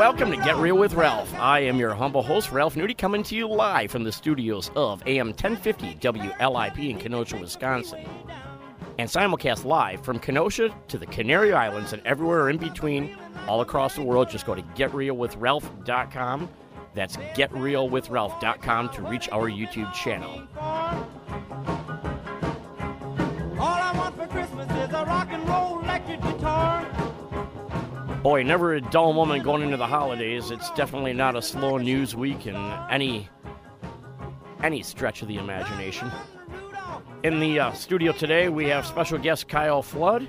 welcome to Get Real with Ralph. I am your humble host, Ralph Nudie, coming to you live from the studios of AM 1050 WLIP in Kenosha, Wisconsin. And simulcast live from Kenosha to the Canary Islands and everywhere in between, all across the world. Just go to getrealwithralph.com. That's getrealwithralph.com to reach our YouTube channel. All I want for Christmas is a rock and roll electric guitar. Boy, never a dull moment going into the holidays. It's definitely not a slow news week in any any stretch of the imagination. In the uh, studio today, we have special guest Kyle Flood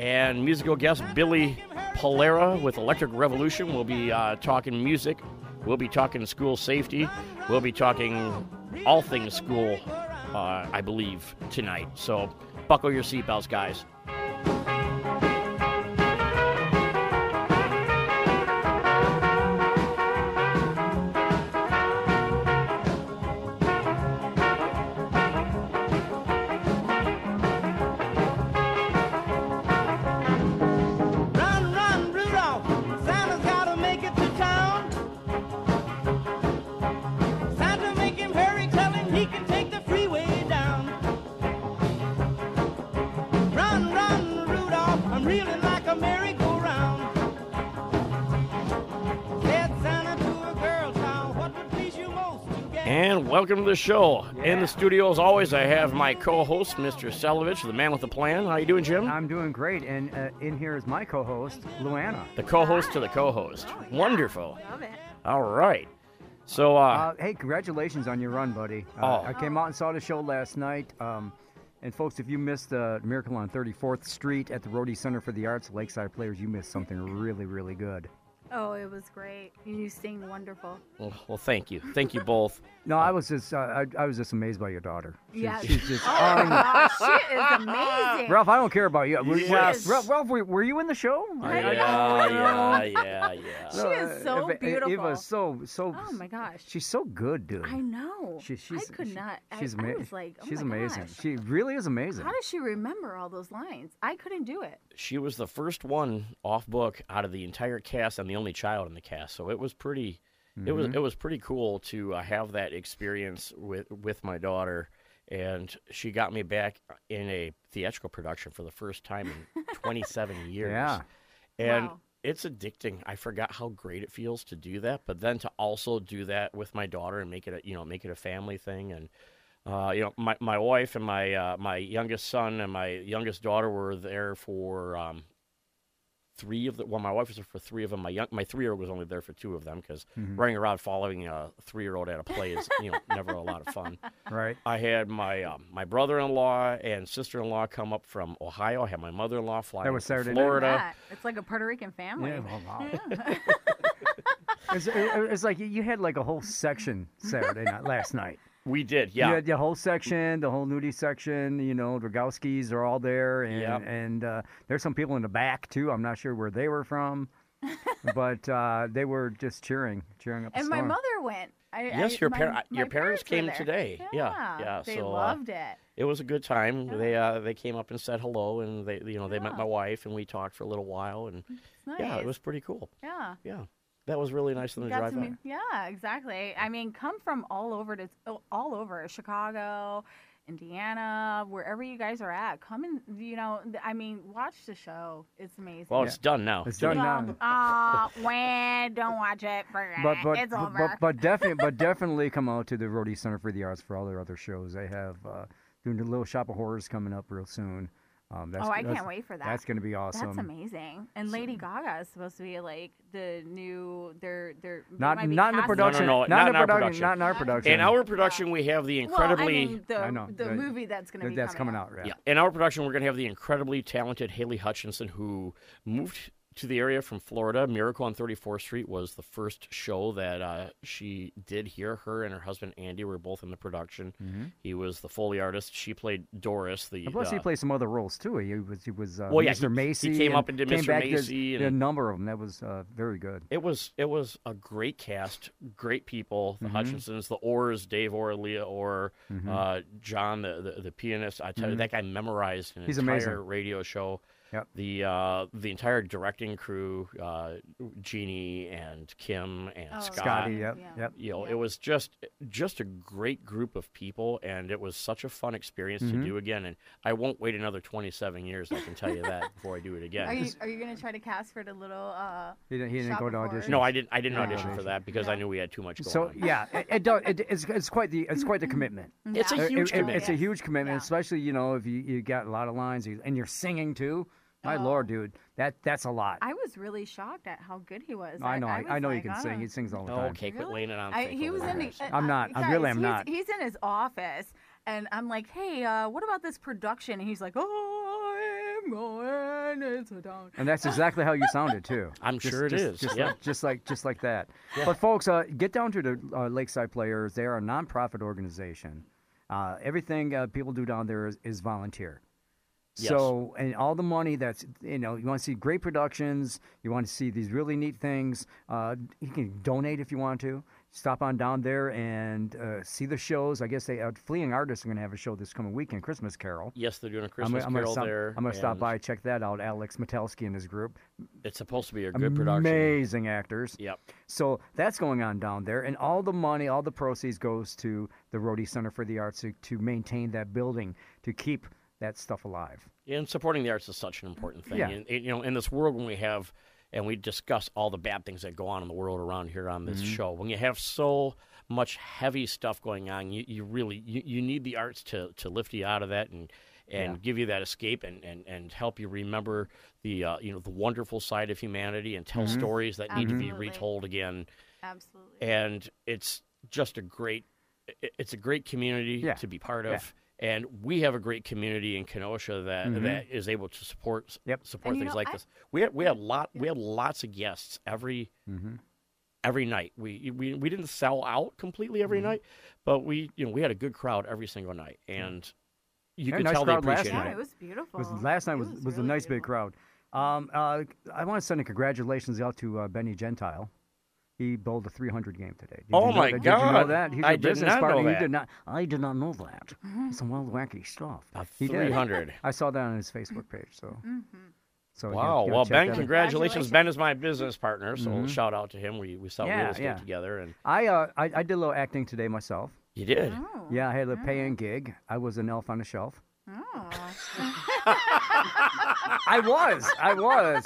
and musical guest Billy Polera with Electric Revolution. We'll be uh, talking music. We'll be talking school safety. We'll be talking all things school, uh, I believe, tonight. So buckle your seatbelts, guys. Welcome to the show. In the studio, as always, I have my co-host, Mr. Selovich, the man with the plan. How you doing, Jim? I'm doing great, and uh, in here is my co-host, Luana. the co-host to the co-host. Oh, yeah. Wonderful. Love it. All right. So, uh, Uh, hey, congratulations on your run, buddy. Uh, Oh. I came out and saw the show last night. Um, and folks, if you missed uh, Miracle on 34th Street at the Rhodey Center for the Arts, Lakeside Players, you missed something really, really good. Oh, it was great. You sing wonderful. well, well, thank you, thank you both. No, I was just, uh, I, I was just amazed by your daughter. She's, Yes. she's just. Oh my un- she is amazing. Ralph, I don't care about you. Were, were- Yes. Ralph, Ralph, were, were you in the show? I- I- Yeah, yeah, yeah, yeah. She is so Eva- beautiful. Eva's so, so. Oh my gosh. She's so good, dude. I know. She, she's, I could she- not. I- She's I, ama- was like, oh she's my amazing. gosh. She really is amazing. How does she remember all those lines? I couldn't do it. She was the first one off book out of the entire cast and the only child in the cast. So it was pretty. It was Mm-hmm. it was pretty cool to uh, have that experience with with my daughter, and she got me back in a theatrical production for the first time in 27 years. Yeah. and Wow. it's addicting. I forgot how great it feels to do that, but then to also do that with my daughter and make it a you know make it a family thing and. Uh, you know, my, my wife and my uh, my youngest son and my youngest daughter were there for um, three of the. Well, my wife was there for three of them. My young my three year old was only there for two of them because Mm-hmm. running around following a three year old at a play is you know never a lot of fun. Right. I had my um, my brother in law and sister in law come up from Ohio. I had my mother in law fly That was Saturday night? Florida. Yeah, it's like a Puerto Rican family. Yeah, well, wow. it's, it- it's like you- you had like a whole section Saturday night, last night. We did, yeah. You had the whole section, the whole nudie section. You know, Dragowskis are all there, and Yep. and uh, there's some people in the back too. I'm not sure where they were from, but uh, they were just cheering, cheering up. the And my mother went. I, Yes, I, your my- par- my your parents were came today. Yeah, yeah, They so, uh, loved it. It was a good time. They uh, they came up and said hello, and they you know they met my wife, and we talked for a little while, and nice. yeah, it was pretty cool. Yeah. Yeah, that was really nice of them to Got drive to back. yeah, exactly. I mean, come from all over to oh, all over Chicago, Indiana, wherever you guys are at. Come and you know, I mean, watch the show. It's amazing. Well, it's done now. It's done now. Ah, when don't watch it. Forget But it. but it's but, over. but but definitely but definitely come out to the Rhodey Center for the Arts for all their other shows. They have uh, doing a Little Shop of Horrors coming up real soon. Um, that's, oh, I that's- can't wait for that. That's going to be awesome. That's amazing. And Lady Gaga is supposed to be like the new. They're they're they Not might be not in the production. no, not, not in in our production. production. Not in our production. In our production, we have the incredibly Well, I mean, the, I know, the right. movie that's going to be that's coming coming out. out. yeah. In our production, we're going to have the incredibly talented Haley Hutchinson, who moved to the area from Florida. Miracle on 34th Street was the first show that uh, she did here. Her and her husband Andy were both in the production. He was the Foley artist. She played Doris. The And plus, he uh, played some other roles too. He was he was uh, Well, yeah, Mr. he- Macy. he came up and did Mr. back, Macy did a number of them. That was uh, very good. It was it was a great cast, great people. Mm-hmm. The Hutchinsons, the Orrs, Dave Orr, Leah Orr, uh, John, the, the the pianist. I tell you, that guy memorized an Mm-hmm. He's entire amazing. radio show. Yep. The uh, the entire directing crew, uh, Jeannie and Kim and Oh, Scott. Scotty, yep, yeah. yep. You know, Yeah. it was just just a great group of people, and it was such a fun experience Mm-hmm. to do again. And I won't wait another twenty seven years. I can tell you that before I do it again. Are you are you gonna try to cast for the little? Uh, He didn't, he didn't go to audition. no, I didn't. I didn't Yeah. audition for that because I knew we had too much going on? So on. yeah, it, it, does- it, it's it's quite the it's quite the commitment. It's a huge it- commitment. It's a huge commitment, Yeah. especially you know if you, you got a lot of lines and you're singing too. My Oh. lord, dude, that that's a lot. I was really shocked at how good he was. I know, I, was I know you like, can I sing. He sings all the Oh, time. okay, quit Really? laying it on. I, he was in the. uh, I'm uh, not. I guys, really am he's, not. He's in his office, and I'm like, "Hey, uh, what about this production?" And he's like, "Oh, I'm going into town." And that's exactly how you sounded too. I'm Just- sure it just, is, Just, yeah. like, just like just like that. But folks, uh, get down to the uh, Lakeside Players. They are a nonprofit organization. Uh, everything uh, people do down there is, is volunteer. Yes. So, and all the money that's, you know, you want to see great productions, you want to see these really neat things, uh, you can donate if you want to. Stop on down there and uh, see the shows. I guess they, uh, Fleeing Artists are going to have a show this coming weekend, Christmas Carol. Yes, they're doing a I'm Christmas gonna- I'm gonna Carol stop, there. I'm going to stop by, check that out. Alex Metelsky and his group. It's supposed to be a good production. Amazing actors. Yep. So that's going on down there, and all the money, all the proceeds goes to the Rhodey Center for the Arts to, to maintain that building, to keep that stuff alive. And supporting the arts is such an important thing. Yeah. And, and, you know, in this world when we have, and we discuss all the bad things that go on in the world around here on this Mm-hmm. show, when you have so much heavy stuff going on, you, you really you, you need the arts to, to lift you out of that and and Yeah. give you that escape and, and, and help you remember the uh, you know the wonderful side of humanity and tell Mm-hmm. stories that need to be retold again. Absolutely. and it's just a great it's a great community Yeah. to be part Yeah. of and we have a great community in Kenosha that that is able to support Mm-hmm. Yep. support And you things know, like I- this we had we had lot we had lots of guests every Mm-hmm. every night we we we didn't sell out completely every Mm-hmm. night but we you know we had a good crowd every single night and you Yeah, could nice tell they crowd last appreciated yeah, it was beautiful. Was, last night It was, was, a really nice big crowd. Um, uh, I want to send a congratulations out to uh, Benny Gentile. He bowled a 300 game today. Did Oh you know my that? Did you know God. that? He's I did not know partner. You that. did not. I did not know that. Some wild wacky stuff. A He did. 300 I saw that on his Facebook page. So. Mm-hmm. So Wow. gotta- you gotta Well, check Ben, that congratulations. Ben is my business partner, so Mhm. shout out to him. We we sell Yeah, real estate yeah. together, and I, uh, I I did a little acting today myself. you did. Oh. Yeah, I had a paying gig. I was an elf on the shelf. Oh. I was. I was.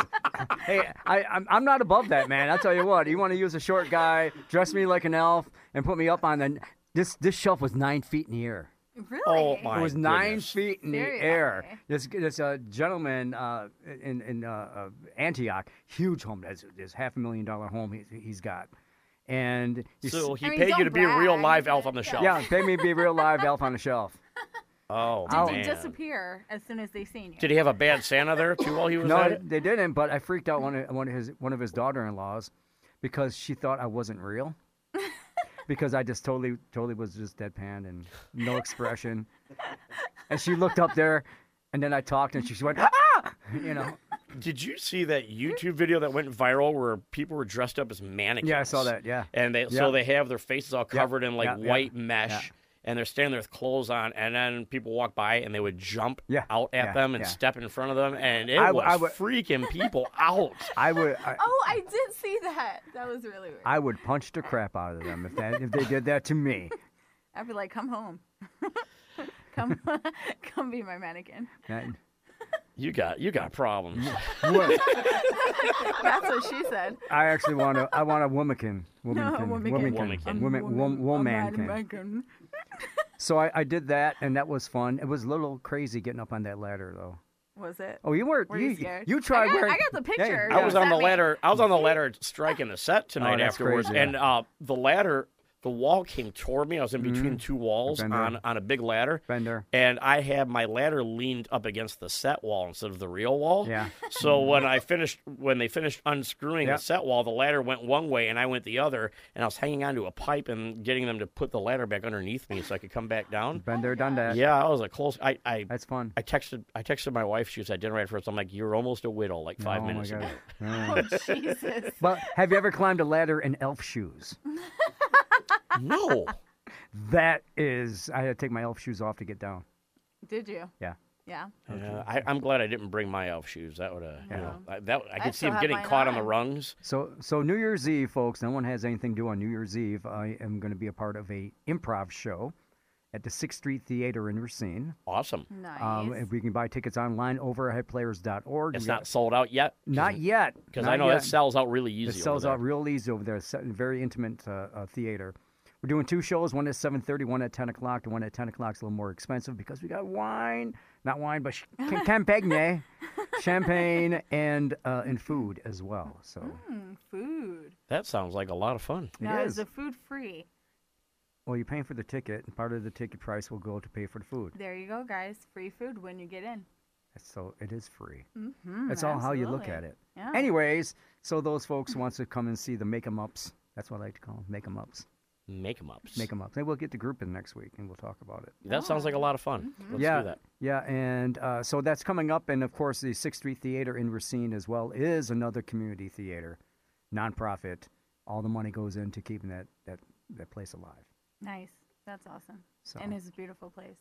hey, I, I'm, I'm not above that, man. I'll tell you what. You want to use a short guy, dress me like an elf, and put me up on the. This this shelf was nine feet in the air. really? Oh, my it was nine goodness. feet in the Seriously? air. This this uh, gentleman uh, in in uh, uh, Antioch, huge home. That's this half a million dollar home he, he's got, and you So he I mean, paid you don't to be a real live elf on the shelf. yeah, pay me to be a real live elf on the shelf. Oh Did man. you disappear as soon as they seen you? Did he have a bad Santa there too while he was No, at it? they didn't. But I freaked out one of one of his one of his daughter-in-laws because she thought I wasn't real. because I just totally totally was just deadpan and no expression, and she looked up there, and then I talked and she went ah, you know. Did you see that YouTube video that went viral where people were dressed up as mannequins? Yeah, I saw that. Yeah. And they so they have their faces all covered in like yeah, yeah, white mesh. Yeah. And they're standing there with clothes on, and then people walk by and they would jump Yeah, out at yeah, them and yeah. step in front of them, and it I w- was I would- freaking people out. I would. I, Oh, I did see that. That was really weird. I would punch the crap out of them if that if they did that to me. I'd be like, "Come home, come, come be my mannequin." That- You got you got problems. what? That's what she said. I actually want a I want a womankin. Womankin. womankin. Womankin. I'm Woman. woman- Wom, a womankin. Mannequin. So I, I did that, and that was fun. It was a little crazy getting up on that ladder, though. Was it? Oh, you weren't. Were you you scared? You tried I got, wearing. I got the Hey, picture. I was on the ladder. I was on the ladder striking the set tonight Oh, afterwards, crazy, yeah. and uh, the ladder the wall came toward me. I was in mm-hmm. between two walls Bender. on on a big ladder, Bender. and I had my ladder leaned up against the set wall instead of the real wall. Yeah. So when I finished, when they finished unscrewing Yep. the set wall, the ladder went one way and I went the other, and I was hanging onto a pipe and getting them to put the ladder back underneath me so I could come back down. Bender there, done that. Yeah, I was a close. I I, That's fun. I texted I texted my wife. She was at dinner right first. I'm like, you're almost a widow, like five oh minutes my ago. Oh, Jesus. But have you ever climbed a ladder in elf shoes? No, That is, I had to take my elf shoes off to get down. Did you? Yeah. Yeah. Yeah, I, I'm glad I didn't bring my elf shoes. That would have, you know, I, that I I could see still him have getting mine caught on the on. rungs. So, so New Year's Eve, folks. No one has anything to do on New Year's Eve. I am going to be a part of a improv show at the Sixth Street Theater in Racine. Awesome. Nice. Um, if we can buy tickets online over at headplayers.org. It's We not got- sold out yet. not yet. because Not I know yet. that sells out really easy. It easy. sells over out there. real easy over there. It's a very intimate uh, uh, theater. We're doing two shows. One at 7.30, one at 10 o'clock. The one at 10 o'clock is a little more expensive because we got wine. Not wine, but sh- champagne, champagne, and uh, and food as well. So Mm, food. That sounds like a lot of fun. it Now, is. is the food free? Well, you're paying for the ticket, and part of the ticket price will go to pay for the food. There you go, guys. Free food when you get in. So it is free. Mm-hmm, That's all how you look at it. Yeah. Anyways, so those folks wants to come and see the make 'em ups. That's what I like to call them, make 'em ups. Make 'em ups. Make 'em ups. Maybe we'll get the group in next week and we'll talk about it. That sounds like a lot of fun. Let's yeah, do that. yeah, and uh, so that's coming up, and of course, the Sixth Street Theater in Racine as well is another community theater, nonprofit. All the money goes into keeping that that that place alive. Nice. That's awesome. So And it's a beautiful place.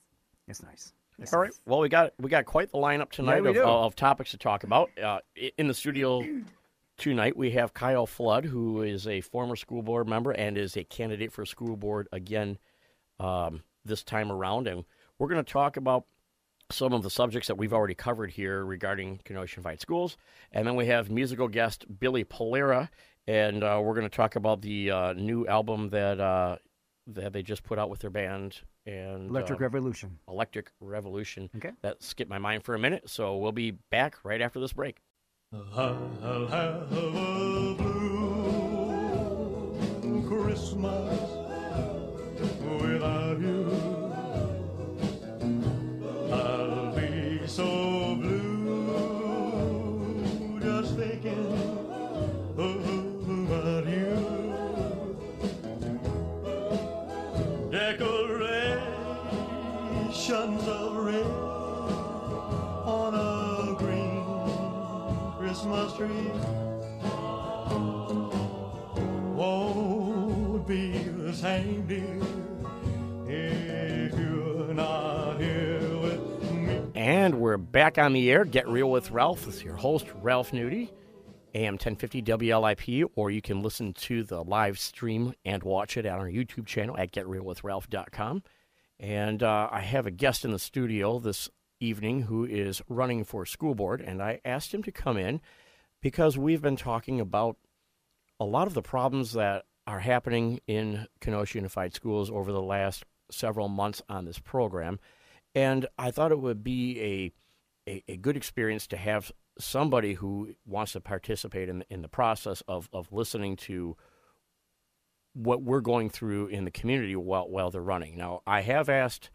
it's nice. It's All right. Well, we got we got quite the lineup tonight we of, do. of topics to talk about. Uh, in the studio tonight, we have Kyle Flood, who is a former school board member and is a candidate for school board again um, this time around, and we're going to talk about some of the subjects that we've already covered here regarding Kenosha Fight Schools, and then we have musical guest Billy Polera, and uh, we're going to talk about the uh, new album that uh, that they just put out with their band and Electric uh, Revolution. Electric Revolution. Okay. That skipped my mind for a minute, so we'll be back right after this break. I'll have a blue Christmas Christmas tree won't be the same, dear, if you're not here with me. And we're back on the air. Get Real with Ralph. This is your host, Ralph Nudie, AM 1050 WLIP, or you can listen to the live stream and watch it on our YouTube channel at getrealwithralph.com. And uh, I have a guest in the studio this evening who is running for school board, and I asked him to come in because we've been talking about a lot of the problems that are happening in Kenosha Unified Schools over the last several months on this program. And I thought it would be a, a, a good experience to have somebody who wants to participate in, in the process of, of listening to what we're going through in the community while, while they're running. Now, I have asked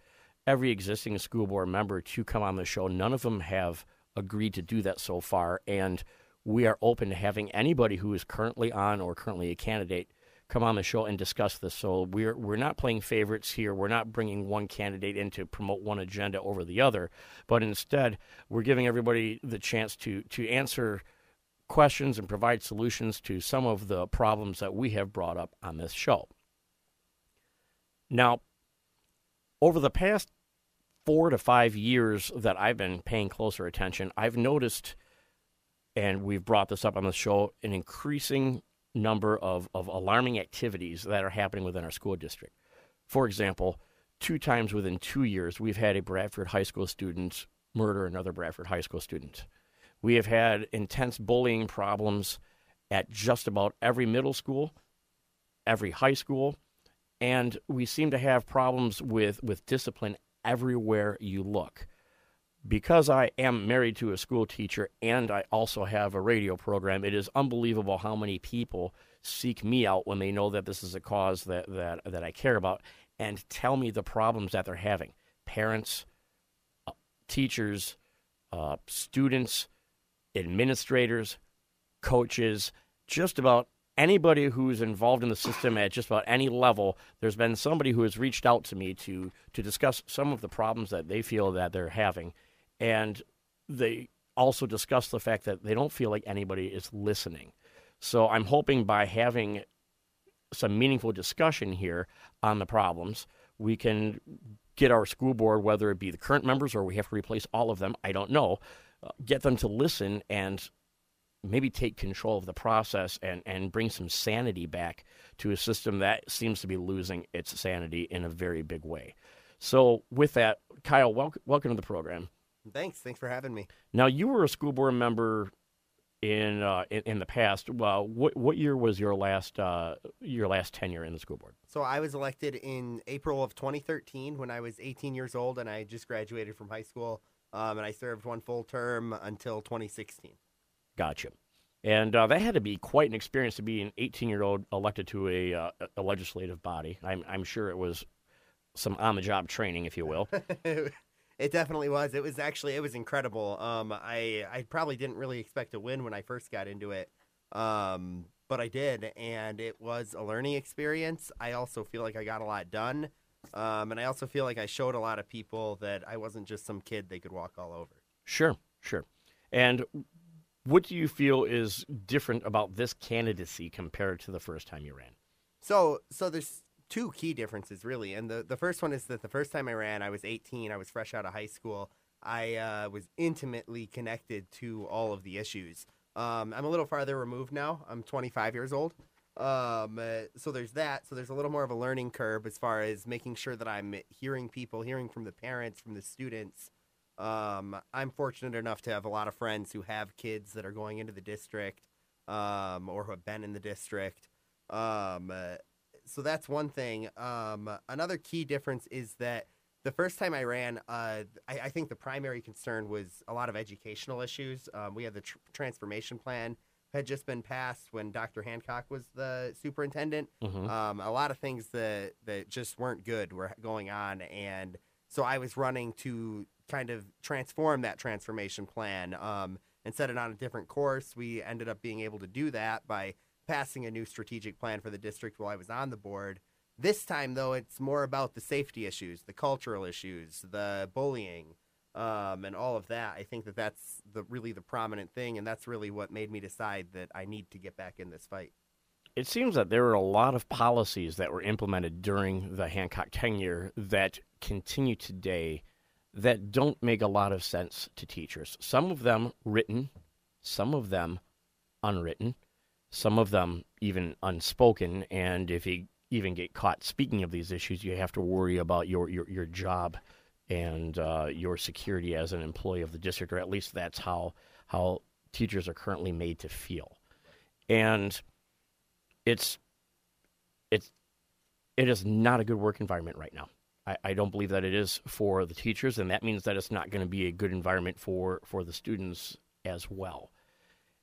every existing school board member to come on the show. None of them have agreed to do that so far. And we are open to having anybody who is currently on or currently a candidate come on the show and discuss this. So we're we're not playing favorites here. We're not bringing one candidate in to promote one agenda over the other, but instead we're giving everybody the chance to to answer questions and provide solutions to some of the problems that we have brought up on this show. Now, over the past four to five years that I've been paying closer attention, I've noticed, and we've brought this up on the show, an increasing number of, of alarming activities that are happening within our school district. For example, two times within two years, we've had a Bradford High School student murder another Bradford High School student. We have had intense bullying problems at just about every middle school, every high school, and we seem to have problems with, with discipline everywhere you look. Because I am married to a school teacher and I also have a radio program, it is unbelievable how many people seek me out when they know that this is a cause that, that, that I care about and tell me the problems that they're having. Parents, uh, teachers, uh, students, administrators, coaches, just about anybody who's involved in the system at just about any level, there's been somebody who has reached out to me to to discuss some of the problems that they feel that they're having, and they also discuss the fact that they don't feel like anybody is listening. So I'm hoping by having some meaningful discussion here on the problems, we can get our school board, whether it be the current members or we have to replace all of them, I don't know, uh, get them to listen and maybe take control of the process and, and bring some sanity back to a system that seems to be losing its sanity in a very big way. So, with that, Kyle, welcome, welcome to the program. Thanks. Thanks for having me. Now, you were a school board member in uh, in, in, the past. Well, what what year was your last uh, your last tenure in the school board? So I was elected in April of 2013 when I was 18 years old and I just graduated from high school. Um, and I served one full term until 2016. Gotcha. And uh, that had to be quite an experience to be an 18 year old elected to a, uh, a legislative body. I'm, I'm sure it was some on the job training, if you will. it definitely was. It was actually it was incredible. Um, I I probably didn't really expect to win when I first got into it, um, but I did, and it was a learning experience. I also feel like I got a lot done, um, and I also feel like I showed a lot of people that I wasn't just some kid they could walk all over. Sure, sure. And what do you feel is different about this candidacy compared to the first time you ran? So, so there's two key differences really, and the the first one is that the first time I ran, I was 18, I was fresh out of high school. I uh, was intimately connected to all of the issues. Um, I'm a little farther removed now. I'm 25 years old. Um, uh, so there's that. So there's a little more of a learning curve as far as making sure that I'm hearing people, hearing from the parents, from the students, um, I'm fortunate enough to have a lot of friends who have kids that are going into the district um, or who have been in the district. Um, uh, so that's one thing. Um, another key difference is that the first time I ran, uh, I, I, think the primary concern was a lot of educational issues. Um, we had the tr- transformation plan had just been passed when Dr. Hancock was the superintendent. Mm-hmm. Um, a lot of things that that just weren't good were going on, and so I was running to kind of transform that transformation plan um, and set it on a different course. We ended up being able to do that by passing a new strategic plan for the district while I was on the board. This time, though, it's more about the safety issues, the cultural issues, the bullying, um, and all of that. I think that that's the really the prominent thing, and that's really what made me decide that I need to get back in this fight. It seems that there are a lot of policies that were implemented during the Hancock tenure that continue today that don't make a lot of sense to teachers. Some of them written, some of them unwritten, some of them even unspoken. And if you even get caught speaking of these issues, you have to worry about your, your, your job and uh, your security as an employee of the district, or at least that's how, how teachers are currently made to feel. And it's, it's, it is not a good work environment right now. I, I don't believe that it is for the teachers, and that means that it's not going to be a good environment for, for the students as well.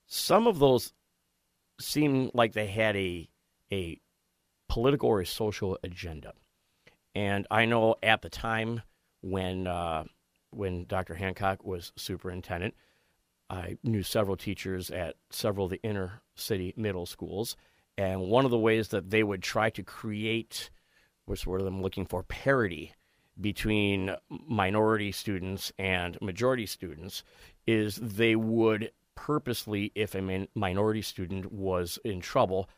Some of those seem like they had a a political or a social agenda, and I know at the time when uh, when Dr. Hancock was superintendent, I knew several teachers at several of the inner city middle schools, and one of the ways that they would try to create was of them looking for parity between minority students and majority students is they would purposely, if a min- minority student was in trouble,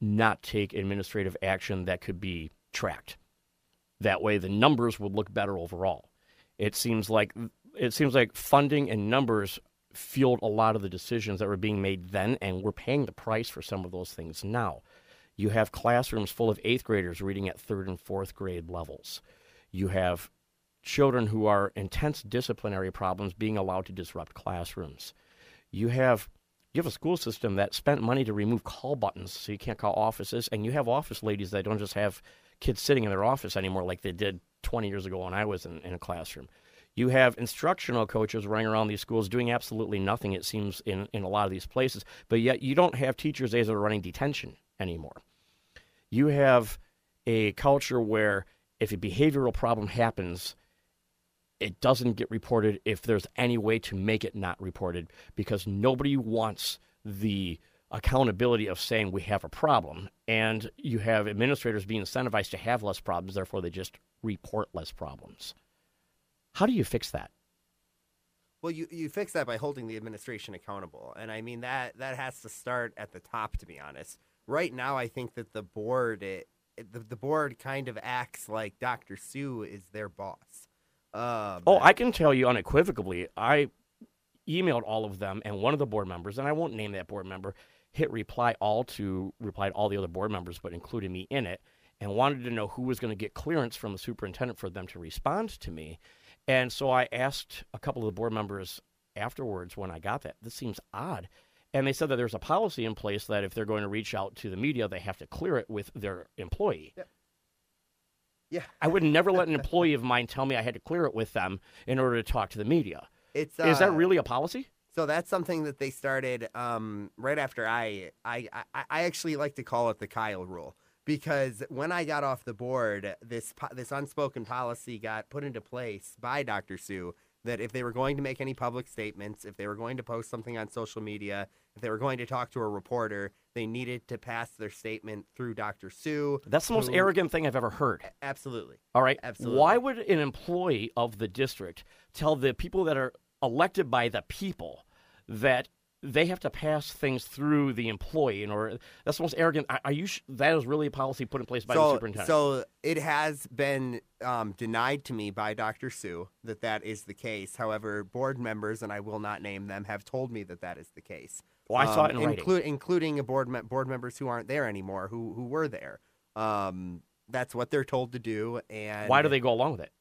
not take administrative action that could be tracked. That way, the numbers would look better overall. It seems like it seems like funding and numbers fueled a lot of the decisions that were being made then, and we're paying the price for some of those things now. You have classrooms full of eighth graders reading at third and fourth grade levels. You have children who are intense disciplinary problems being allowed to disrupt classrooms. You have you have a school system that spent money to remove call buttons so you can't call offices, and you have office ladies that don't just have kids sitting in their office anymore like they did 20 years ago when I was in, in a classroom. You have instructional coaches running around these schools doing absolutely nothing, it seems, in, in a lot of these places. But yet, you don't have teachers that are running detention anymore. You have a culture where if a behavioral problem happens, it doesn't get reported if there's any way to make it not reported because nobody wants the accountability of saying we have a problem. And you have administrators being incentivized to have less problems, therefore, they just report less problems. How do you fix that? Well, you, you fix that by holding the administration accountable. And I mean, that, that has to start at the top, to be honest. Right now, I think that the board, it, the, the board kind of acts like Dr. Sue is their boss. Um, Oh, I can tell you unequivocally, I emailed all of them, and one of the board members, and I won't name that board member, hit reply all to reply to all the other board members, but included me in it, and wanted to know who was going to get clearance from the superintendent for them to respond to me. And so I asked a couple of the board members afterwards when I got that, this seems odd. And they said that there's a policy in place that if they're going to reach out to the media, they have to clear it with their employee. Yeah. I would never let an employee of mine tell me I had to clear it with them in order to talk to the media. It's, Is that uh, really a policy? So that's something that they started um, right after I, I I I actually like to call it the Kyle rule because when I got off the board, this this unspoken policy got put into place by Dr. Sue that if they were going to make any public statements, if they were going to post something on social media, if they were going to talk to a reporter, they needed to pass their statement through Dr. Sue. That's the most who- arrogant thing I've ever heard. Absolutely. All right. Absolutely. Why would an employee of the district tell the people that are elected by the people that they have to pass things through the employee in order? That's the most arrogant. Are- you? sh- That is really a policy put in place by the superintendent. So it has been um, denied to me by Dr. Sue that that is the case. However, board members, and I will not name them, have told me that that is the case. Well, I saw it in writing. including a board me- board members who aren't there anymore, who who were there. Um, that's what they're told to do, and Why do they go along with it?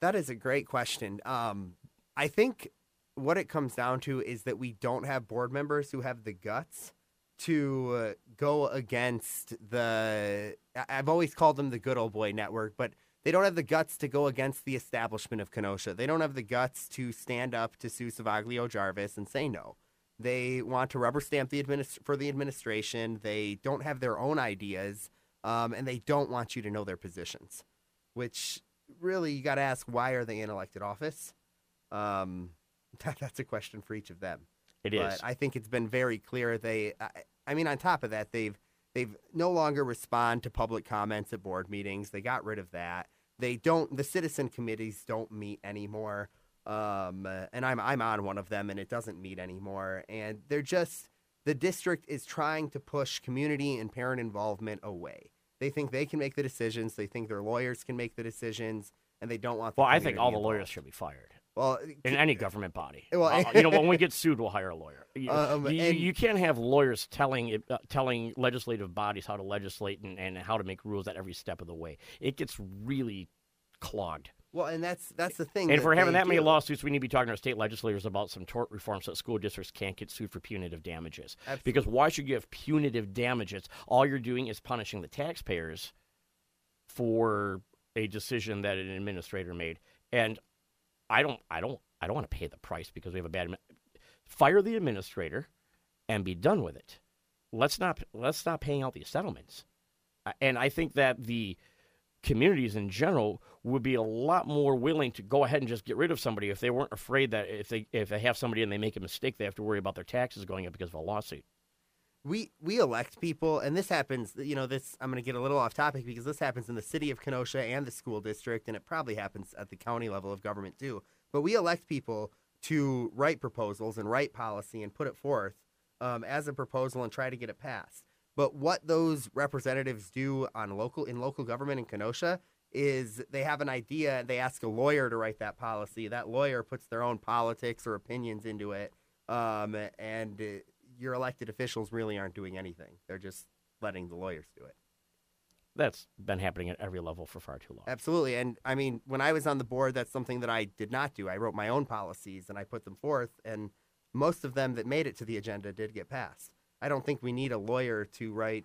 that is a great question. Um, I think what it comes down to is that we don't have board members who have the guts to uh, go against the. I've always called them the good old boy network, but they don't have the guts to go against the establishment of Kenosha. They don't have the guts to stand up to Sue Savaglio Jarvis and say no. They want to rubber stamp the administ- for the administration. They don't have their own ideas, um, and they don't want you to know their positions. Which really, you got to ask, why are they in elected office? Um, that's a question for each of them. It is. But I think it's been very clear they. I, I mean, on top of that, they've they've no longer respond to public comments at board meetings. They got rid of that. They don't. The citizen committees don't meet anymore. Um, and I'm I'm on one of them, and it doesn't meet anymore. And they're just the district is trying to push community and parent involvement away. They think they can make the decisions. They think their lawyers can make the decisions, and they don't want. The well, I think all the lawyers should be fired Well, in any government body. Well, Uh, you know, when we get sued, we'll hire a lawyer. You, Um, you, and- you can't have lawyers telling it- uh, telling legislative bodies how to legislate and, and how to make rules at every step of the way. It gets really clogged. well, and that's that's the thing. And if we're having that many lawsuits, we need to be talking to our state legislators about some tort reform so that school districts can't get sued for punitive damages. Because why should you have punitive damages? All you're doing is punishing the taxpayers for a decision that an administrator made. And I don't, I don't, I don't want to pay the price because we have a bad. Fire the administrator and be done with it. Let's not let's stop paying out these settlements. And I think that the communities in general would be a lot more willing to go ahead and just get rid of somebody if they weren't afraid that if they if they have somebody and they make a mistake, they have to worry about their taxes going up because of a lawsuit. We we elect people and this happens you know this i'm going to get a little off topic because this happens in the city of kenosha and the school district and it probably happens at the county level of government too. But we elect people to write proposals and write policy and put it forth um, as a proposal and try to get it passed. But what those representatives do on local in local government in kenosha is they have an idea and they ask a lawyer to write that policy. That lawyer puts their own politics or opinions into it um, and your elected officials really aren't doing anything. They're just letting the lawyers do it. That's been happening at every level for far too long. Absolutely. And I mean, when I was on the board, that's something that I did not do. I wrote my own policies and I put them forth, and most of them that made it to the agenda did get passed. I don't think we need a lawyer to write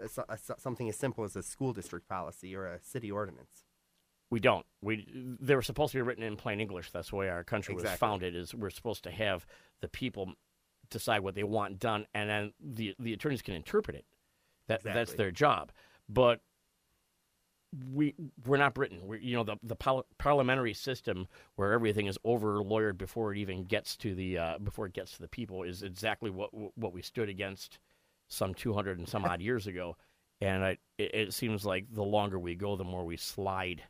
a, a something as simple as a school district policy or a city ordinance. We don't. We they were supposed to be written in plain English. That's the way our country was founded. Is we're supposed to have the people decide what they want done, and then the the attorneys can interpret it. That that's their job. But we we're not Britain. We're you know the the pal- parliamentary system where everything is over lawyered before it even gets to the uh, before it gets to the people is exactly what what we stood against some two hundred and some odd years ago. And I, it, it seems like the longer we go, the more we slide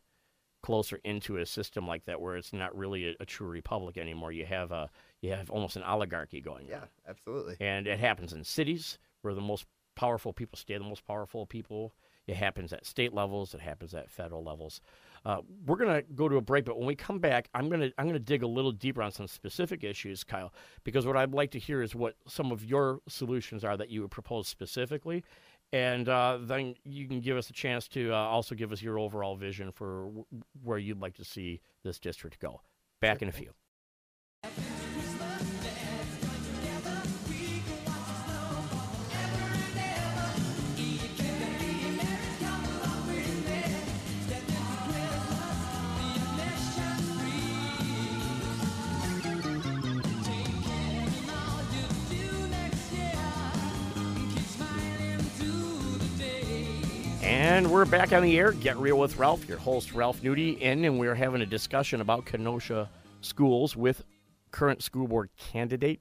closer into a system like that, where it's not really a, a true republic anymore. You have a you have almost an oligarchy going Yeah, on, Yeah, absolutely. and it happens in cities where the most powerful people stay the most powerful people. It happens at state levels. It happens at federal levels. Uh, we're gonna go to a break, but when we come back, I'm gonna I'm gonna dig a little deeper on some specific issues, Kyle, because what I'd like to hear is what some of your solutions are that you would propose specifically, and uh, then you can give us a chance to uh, also give us your overall vision for w- where you'd like to see this district go. Back in a few. And we're back on the air. Get real with Ralph, your host Ralph Nudie, in, and we're having a discussion about Kenosha schools with current school board candidate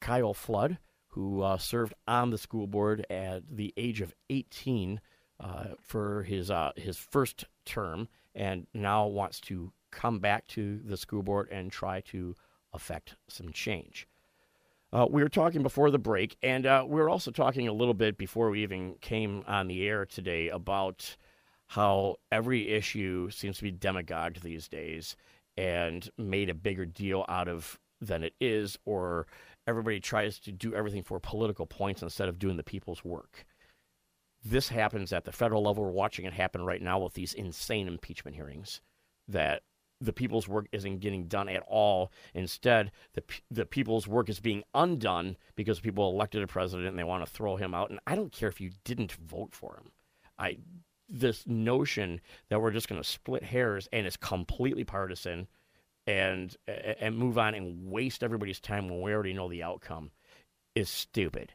Kyle Flood, who uh, served on the school board at the age of 18 uh, for his uh, his first term, and now wants to come back to the school board and try to affect some change. Uh, we were talking before the break, and uh, we were also talking a little bit before we even came on the air today about how every issue seems to be demagogued these days and made a bigger deal out of than it is, or everybody tries to do everything for political points instead of doing the people's work. This happens at the federal level. We're watching it happen right now with these insane impeachment hearings that the people's work isn't getting done at all. Instead, the the people's work is being undone because people elected a president and they want to throw him out. And I don't care if you didn't vote for him. I this notion that we're just going to split hairs and it's completely partisan and and move on and waste everybody's time when we already know the outcome is stupid.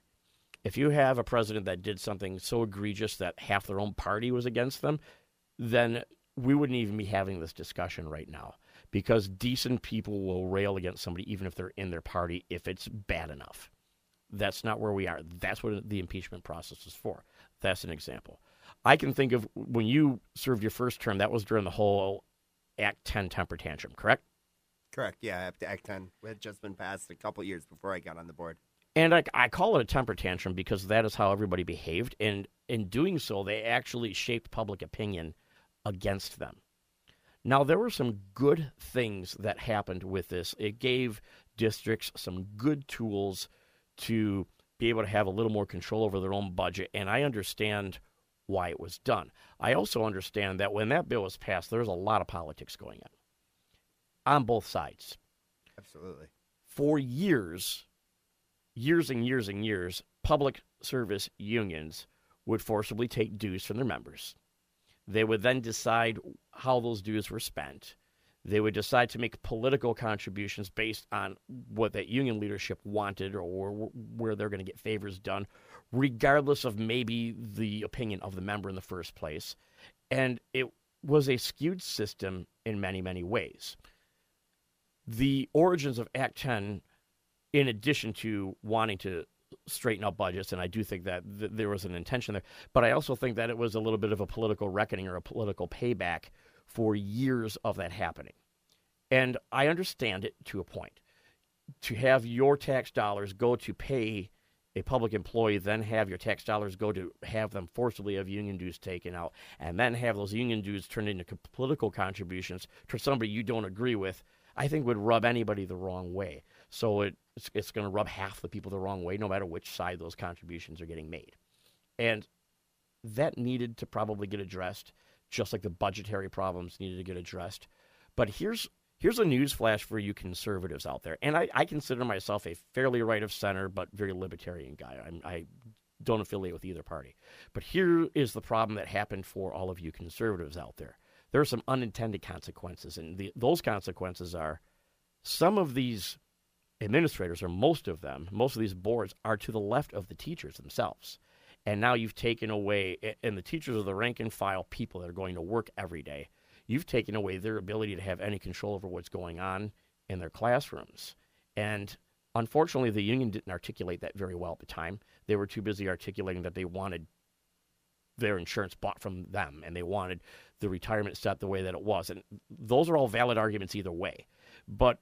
If you have a president that did something so egregious that half their own party was against them, then we wouldn't even be having this discussion right now because decent people will rail against somebody even if they're in their party if it's bad enough. That's not where we are. That's what the impeachment process is for. That's an example. I can think of when you served your first term, that was during the whole Act 10 temper tantrum, correct? Correct. Yeah, Act 10 had just been passed a couple years before I got on the board. And I, I call it a temper tantrum because that is how everybody behaved. And in doing so, they actually shaped public opinion against them. Now, there were some good things that happened with this. It gave districts some good tools to be able to have a little more control over their own budget. And I understand why it was done. I also understand that when that bill was passed, there was a lot of politics going on on both sides Absolutely. for years, years and years and years, public service unions would forcibly take dues from their members. They would then decide how those dues were spent. They would decide to make political contributions based on what that union leadership wanted or where they're going to get favors done, regardless of maybe the opinion of the member in the first place. And it was a skewed system in many, many ways the origins of Act 10, in addition to wanting to straighten up budgets, and I do think that th- there was an intention there, but I also think that it was a little bit of a political reckoning or a political payback for years of that happening. And I understand it to a point. To have your tax dollars go to pay a public employee, then have your tax dollars go to have them forcibly have union dues taken out, and then have those union dues turned into political contributions to somebody you don't agree with, I think would rub anybody the wrong way. So it, it's, it's going to rub half the people the wrong way, no matter which side those contributions are getting made. And that needed to probably get addressed, just like the budgetary problems needed to get addressed. But here's here's a news flash for you conservatives out there. And I, I consider myself a fairly right of center, but very libertarian guy. I'm, I don't affiliate with either party. But here is the problem that happened for all of you conservatives out there. there are some unintended consequences, and the, those consequences are some of these administrators, or most of them, most of these boards are to the left of the teachers themselves. And now you've taken away, and the teachers are the rank and file people that are going to work every day. You've taken away their ability to have any control over what's going on in their classrooms. And unfortunately, the union didn't articulate that very well at the time. They were too busy articulating that they wanted their insurance bought from them and they wanted the retirement set the way that it was. And those are all valid arguments either way. But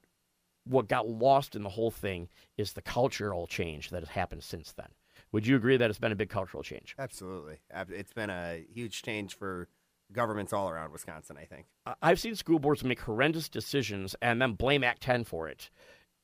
what got lost in the whole thing is the cultural change that has happened since then. Would you agree that it's been a big cultural change? Absolutely. It's been a huge change for governments all around Wisconsin, I think. I've seen school boards make horrendous decisions and then blame Act 10 for it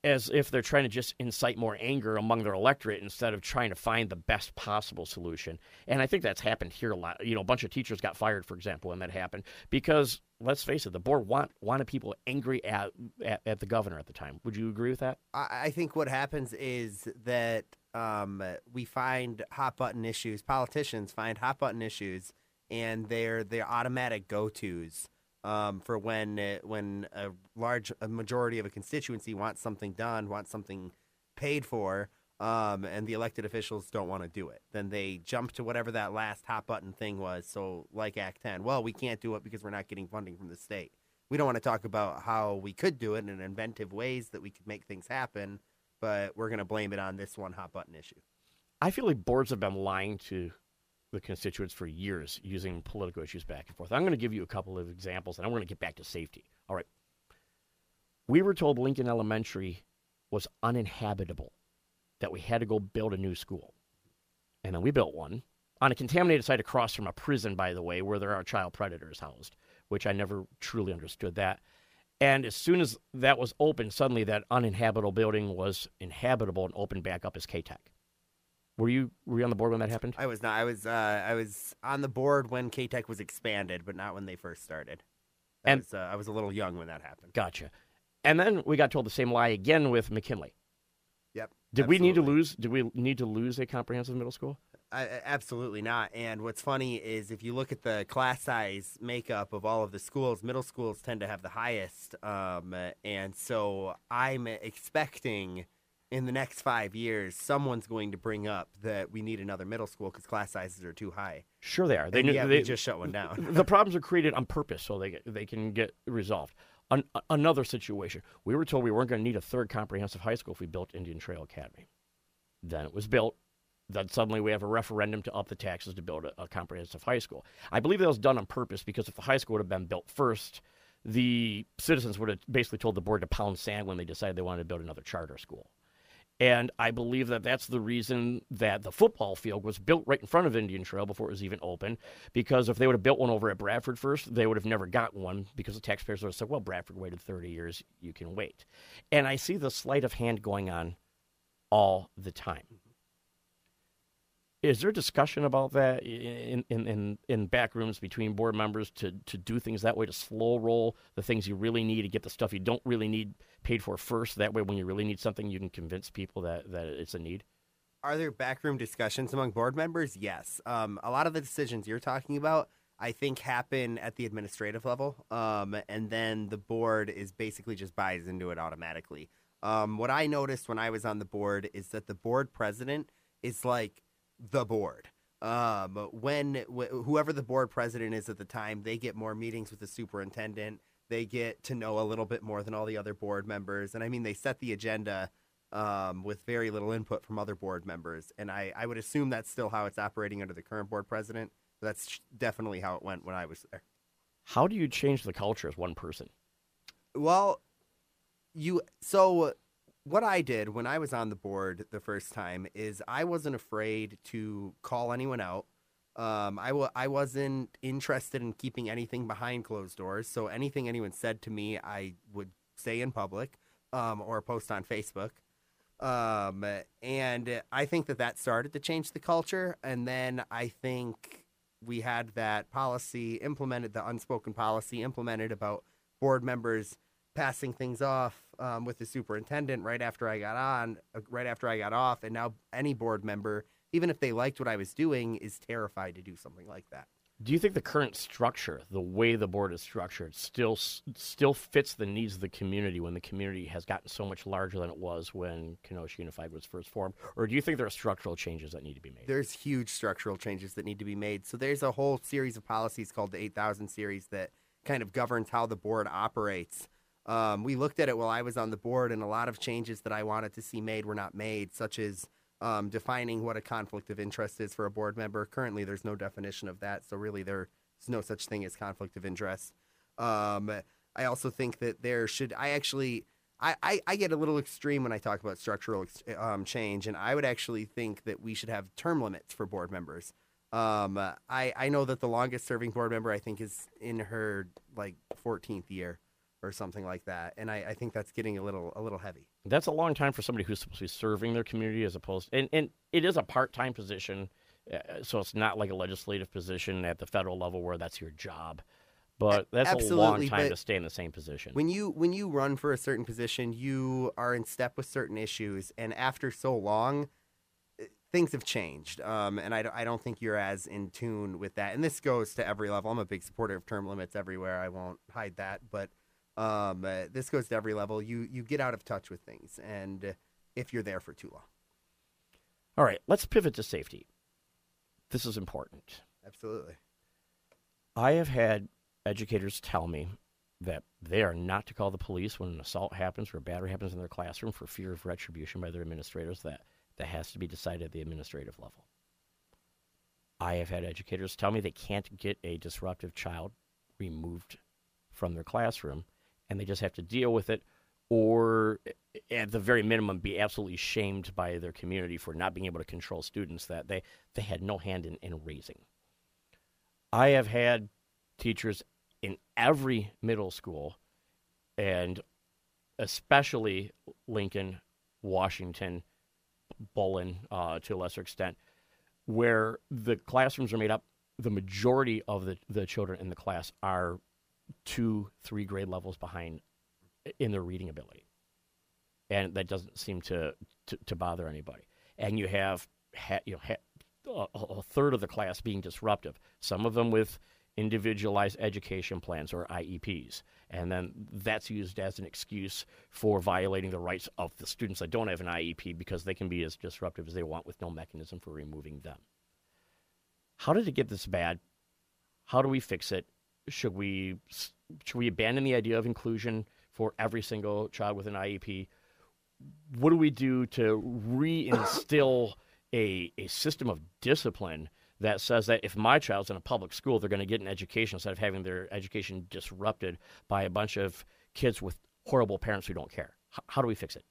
as if they're trying to just incite more anger among their electorate instead of trying to find the best possible solution. And I think that's happened here a lot. You know, a bunch of teachers got fired, for example, when that happened because let's face it, the board want, wanted people angry at, at, at the governor at the time. Would you agree with that? I, I think what happens is that um, we find hot button issues. Politicians find hot button issues, and they're they're automatic go tos um, for when uh, when a large a majority of a constituency wants something done, wants something paid for, um, and the elected officials don't want to do it. Then they jump to whatever that last hot button thing was. So like Act Ten, well, we can't do it because we're not getting funding from the state. We don't want to talk about how we could do it in inventive ways that we could make things happen but we're going to blame it on this one hot button issue. I feel like boards have been lying to the constituents for years using political issues back and forth. I'm going to give you a couple of examples, and I'm going to get back to safety. All right. We were told Lincoln Elementary was uninhabitable, that we had to go build a new school. And then we built one on a contaminated site across from a prison, by the way, where there are child predators housed, which I never truly understood that. And as soon as that was open, suddenly that uninhabitable building was inhabitable and opened back up as KTEC. Were you were you on the board when that happened? I was not. I was. Uh, I was on the board when KTEC was expanded, but not when they first started. That And- was, uh, I was a little young when that happened. Gotcha. And then we got told the same lie again with McKinley. Did we need to lose? Did we need to lose a comprehensive middle school? Absolutely not. And what's funny is if you look at the class size makeup of all of the schools, middle schools tend to have the highest. Um, and so I'm expecting in the next five years, someone's going to bring up that we need another middle school because class sizes are too high. Sure, they are. They, And they we just shut one down. the problems are created on purpose so they they can get resolved. An, another situation, we were told we weren't going to need a third comprehensive high school if we built Indian Trail Academy. Then it was built. Then suddenly we have a referendum to up the taxes to build a, a comprehensive high school. I believe that was done on purpose because if the high school would have been built first, the citizens would have basically told the board to pound sand when they decided they wanted to build another charter school. And I believe that that's the reason that the football field was built right in front of Indian Trail before it was even open. Because if they would have built one over at Bradford first, they would have never got one because the taxpayers would have said, well, Bradford waited 30 years, you can wait. And I see the sleight of hand going on all the time. Is there discussion about that in, in, in, in back rooms between board members to, to do things that way, to slow roll the things you really need to get the stuff you don't really need paid for first? That way, when you really need something, you can convince people that, that it's a need? Are there backroom discussions among board members? Yes. Um, a lot of the decisions you're talking about, I think, happen at the administrative level, um, and then the board is basically just buys into it automatically. Um, what I noticed when I was on the board is that the board president is like the board. Um, when wh- whoever the board president is at the time, they get more meetings with the superintendent. They get to know a little bit more than all the other board members, and I mean, they set the agenda um, with very little input from other board members. And I, I would assume that's still how it's operating under the current board president. That's definitely how it went when I was there. How do you change the culture as one person? Well, you so what I did when I was on the board the first time is I wasn't afraid to call anyone out. Um, I w- I wasn't interested in keeping anything behind closed doors. So anything anyone said to me, I would say in public um, or post on Facebook. Um, and I think that that started to change the culture. And then I think we had that policy implemented, the unspoken policy implemented about board members passing things off um, with the superintendent right after I got on, uh, right after I got off. And now any board member, even if they liked what I was doing, is terrified to do something like that. Do you think the current structure, the way the board is structured, still still fits the needs of the community when the community has gotten so much larger than it was when Kenosha Unified was first formed, or do you think there are structural changes that need to be made? There's huge structural changes that need to be made. So there's a whole series of policies called the 8000 series that kind of governs how the board operates. Um, we looked at it while I was on the board, and a lot of changes that I wanted to see made were not made, such as um, defining what a conflict of interest is for a board member. Currently, there's no definition of that, so really there's no such thing as conflict of interest. Um, I also think that there should. I actually. I, I, I get a little extreme when I talk about structural um, change, and I would actually think that we should have term limits for board members. Um, I, I know that the longest serving board member I think is in her like 14th year or something like that, and I, I think that's getting a little a little heavy. That's a long time for somebody who's supposed to be serving their community as opposed and, and it is a part-time position uh, so it's not like a legislative position at the federal level where that's your job but that's a long time to stay in the same position When you when you run for a certain position, you are in step with certain issues, and after so long, eh, things have changed. Um, and I, I don't think you're as in tune with that. And this goes to every level. I'm a big supporter of term limits everywhere. I won't hide that, but um, uh, this goes to every level. You you get out of touch with things, and uh, if you're there for too long, all right let's pivot to safety. This is important. Absolutely. i have had educators tell me that they are not to call the police when an assault happens or a battery happens in their classroom for fear of retribution by their administrators. That that has to be decided at the administrative level. I have had educators tell me they can't get a disruptive child removed from their classroom and they just have to deal with it or at the very minimum be absolutely shamed by their community for not being able to control students that they, they had no hand in, in raising. I have had teachers in every middle school and especially lincoln washington Bullen uh, to a lesser extent, where the classrooms are made up, the majority of the, the children in the class are two, three grade levels behind in their reading ability. And that doesn't seem to, to, to bother anybody. And you have, ha, you know, ha, a, a third of the class being disruptive, some of them with individualized education plans or IEPs. And then that's used as an excuse for violating the rights of the students that don't have an IEP because they can be as disruptive as they want with no mechanism for removing them. How did it get this bad? How do we fix it? Should we should we abandon the idea of inclusion for every single child with an IEP? What do we do to reinstill a, a system of discipline that says that if my child's in a public school, they're going to get an education instead of having their education disrupted by a bunch of kids with horrible parents who don't care. H- how do we fix it?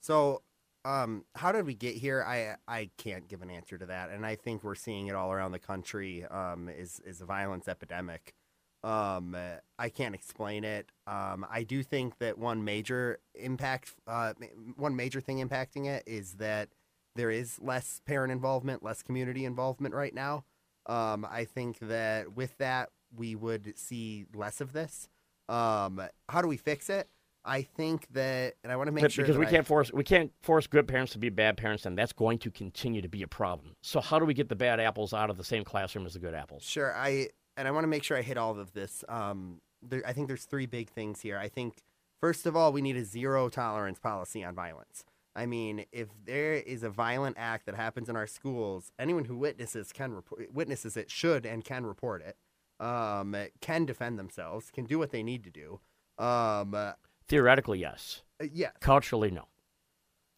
So, um, how did we get here? I I can't give an answer to that, and I think we're seeing it all around the country. Um, is is a violence epidemic. Um, I can't explain it. Um, I do think that one major impact, uh, one major thing impacting it is that there is less parent involvement, less community involvement right now. Um, I think that with that we would see less of this. Um, how do we fix it? I think that, and I want to make But sure because we I- can't force we can't force good parents to be bad parents, and that's going to continue to be a problem. So how do we get the bad apples out of the same classroom as the good apples? Sure, I and I want to make sure I hit all of this. Um, there, I think there's three big things here. I think first of all, we need a zero tolerance policy on violence. I mean, if there is a violent act that happens in our schools, anyone who witnesses can report, witnesses it should and can report it. Um, can defend themselves, can do what they need to do. Um, uh, Theoretically, yes. yes. Culturally, no.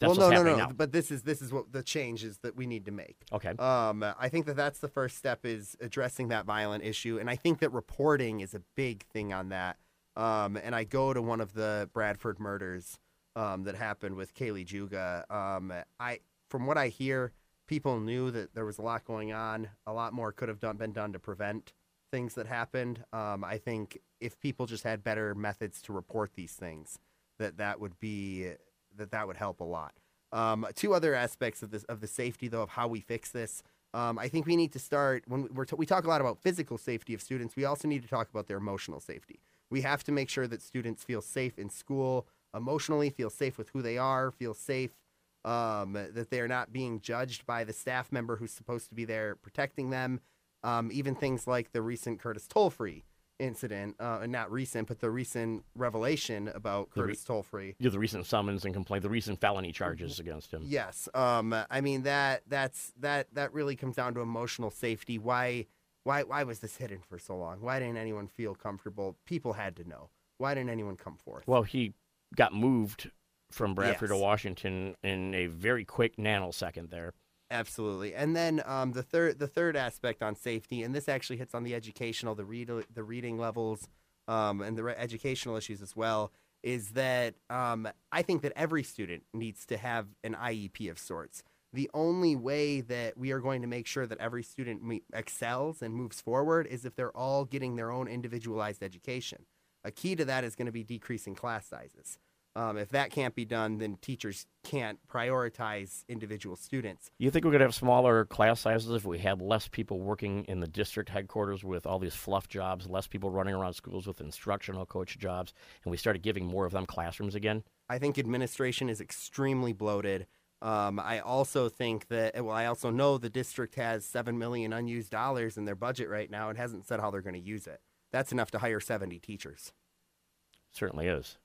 That's well, no, no, no. now. But this is this is what the changes that we need to make. Okay. Um, I think that that's the first step is addressing that violent issue, and I think that reporting is a big thing on that. Um, and I go to one of the Bradford murders um, that happened with Kaylee Juga. Um, I, from what I hear, people knew that there was a lot going on. A lot more could have done, been done to prevent things that happened. Um, I think if people just had better methods to report these things, that that would be that that would help a lot. Um, two other aspects of this of the safety though of how we fix this. Um, I think we need to start when we're t- we talk a lot about physical safety of students. We also need to talk about their emotional safety. We have to make sure that students feel safe in school emotionally, feel safe with who they are, feel safe um, that they are not being judged by the staff member who's supposed to be there protecting them. Um, even things like the recent Curtis Tollfree incident, uh, and not recent, but the recent revelation about The re- Curtis Tollfree. Yeah, the recent summons and complaint, the recent felony charges against him. Yes. Um, I mean that that's that that really comes down to emotional safety. Why why why was this hidden for so long? Why didn't anyone feel comfortable? People had to know. Why didn't anyone come forth? Well, he got moved from Bradford to Washington in a very quick nanosecond there. Absolutely. And then um, the third the third aspect on safety, and this actually hits on the educational, the read the reading levels, um, and the re- educational issues as well. Is that um, I think that every student needs to have an IEP of sorts. The only way that we are going to make sure that every student me- excels and moves forward is if they're all getting their own individualized education. A key to that is going to be decreasing class sizes. Um, if that can't be done, then teachers can't prioritize individual students. You think we could have smaller class sizes if we had less people working in the district headquarters with all these fluff jobs, less people running around schools with instructional coach jobs, and we started giving more of them classrooms again? I think administration is extremely bloated. Um, I also think that, well, I also know the district has seven million unused dollars in their budget right now and hasn't said how they're going to use it. That's enough to hire 70 teachers. Certainly is.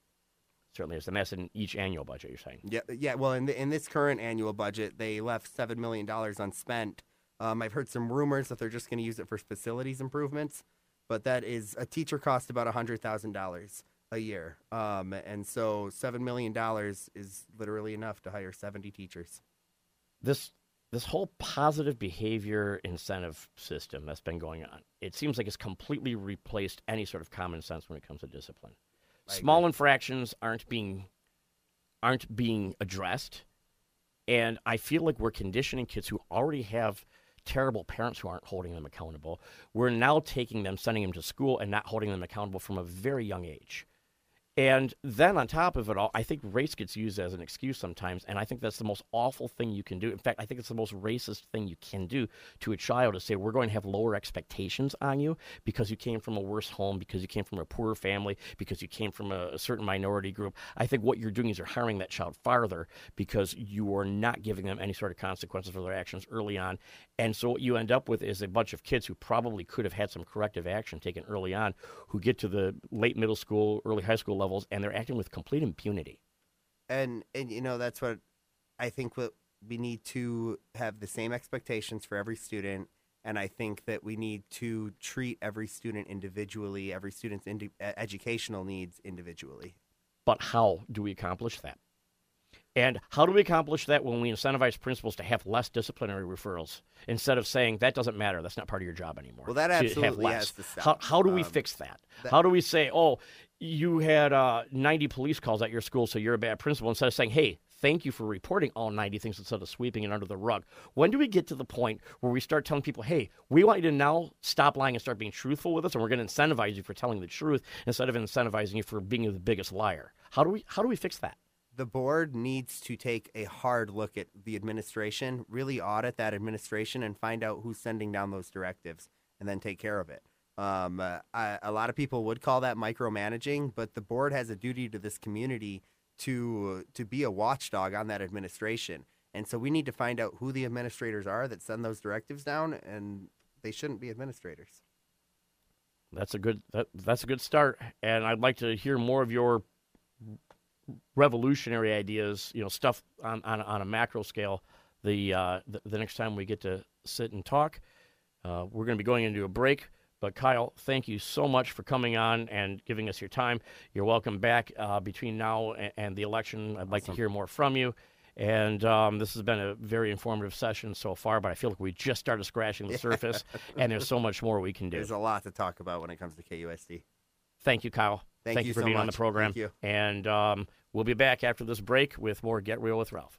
Certainly is. And that's in each annual budget, you're saying. Yeah, yeah. Well, in the, in this current annual budget, they left seven million dollars unspent. Um, I've heard some rumors that they're just going to use it for facilities improvements, but that is a teacher cost about hundred thousand dollars a year, um, and so seven million dollars is literally enough to hire 70 teachers. This this whole positive behavior incentive system that's been going on, it seems like it's completely replaced any sort of common sense when it comes to discipline. Small infractions aren't being aren't being addressed, and I feel like we're conditioning kids who already have terrible parents who aren't holding them accountable. We're now taking them, sending them to school, and not holding them accountable from a very young age. And then on top of it all, I think race gets used as an excuse sometimes, and I think that's the most awful thing you can do. In fact, I think it's the most racist thing you can do to a child to say we're going to have lower expectations on you because you came from a worse home, because you came from a poorer family, because you came from a, a certain minority group. I think what you're doing is you're harming that child farther because you are not giving them any sort of consequences for their actions early on. And so what you end up with is a bunch of kids who probably could have had some corrective action taken early on, who get to the late middle school, early high school levels, and they're acting with complete impunity. and and you know that's what I think what we need to have the same expectations for every student and I think that we need to treat every student individually every student's indi- educational needs individually But how do we accomplish that? And how do we accomplish that when we incentivize principals to have less disciplinary referrals instead of saying that doesn't matter, that's not part of your job anymore? Well, that absolutely less? has to How, stop. how do we Um, fix that? that- How do we say, oh, you had uh, 90 police calls at your school, so you're a bad principal, instead of saying, hey, thank you for reporting all 90 things instead of sweeping it under the rug? When do we get to the point where we start telling people, hey, we want you to now stop lying and start being truthful with us, and we're going to incentivize you for telling the truth instead of incentivizing you for being the biggest liar? How do we, how do we fix that? The board needs to take a hard look at the administration, really audit that administration, and find out who's sending down those directives, and then take care of it. Um, uh, I, a lot of people would call that micromanaging, but the board has a duty to this community to to be a watchdog on that administration, and so we need to find out who the administrators are that send those directives down, and they shouldn't be administrators. That's a good that, that's a good start, and I'd like to hear more of your revolutionary ideas. You know, stuff on on, on a macro scale. The, uh, the the next time we get to sit and talk, uh, we're going to be going into a break. But Kyle, thank you so much for coming on and giving us your time. You're welcome back uh, between now and, and the election. I'd like to hear more from you. And um, this has been a very informative session so far, but I feel like we just started scratching the surface, and there's so much more we can do. There's a lot to talk about when it comes to KUSD. Thank you, Kyle. Thank you for so being on the program. Thank you. And um, we'll be back after this break with more Get Real with Ralph.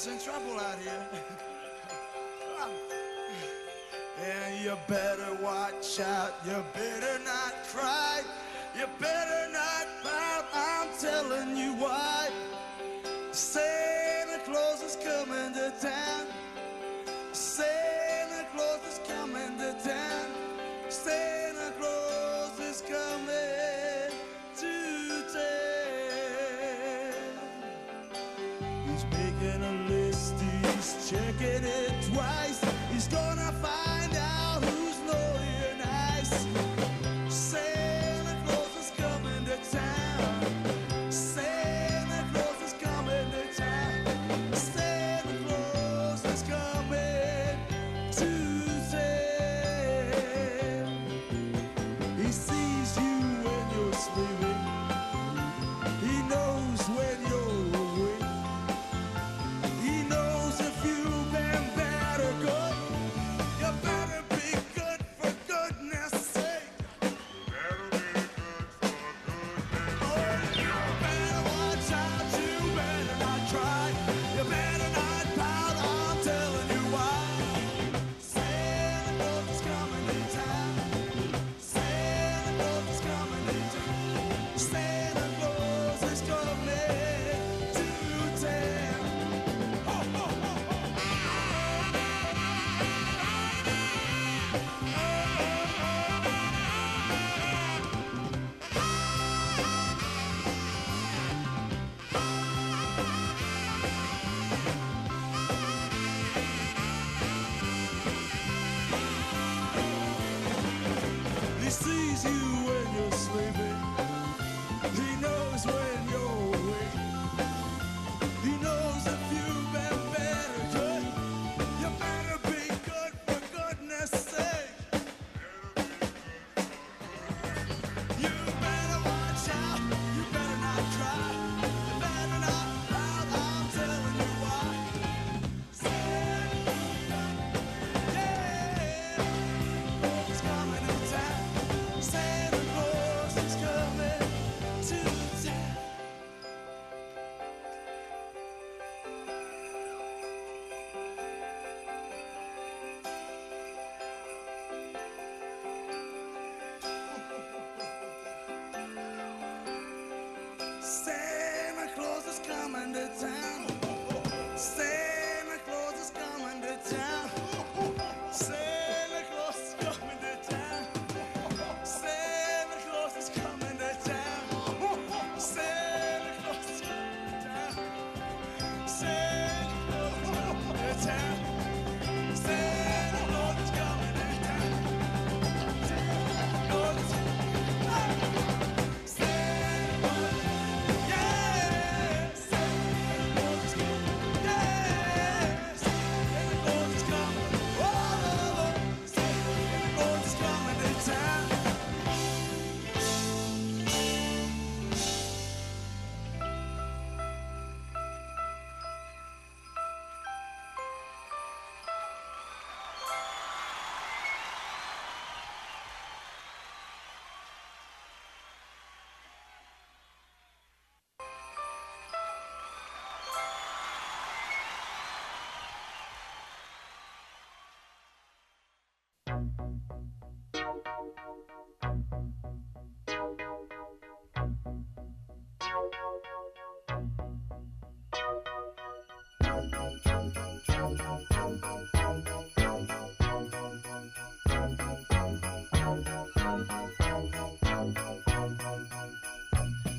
us in trouble out here. and you better watch out. You better not cry. You better not bow. I'm telling you why. Say He's making a list, he's checking it twice. He's gonna find out who.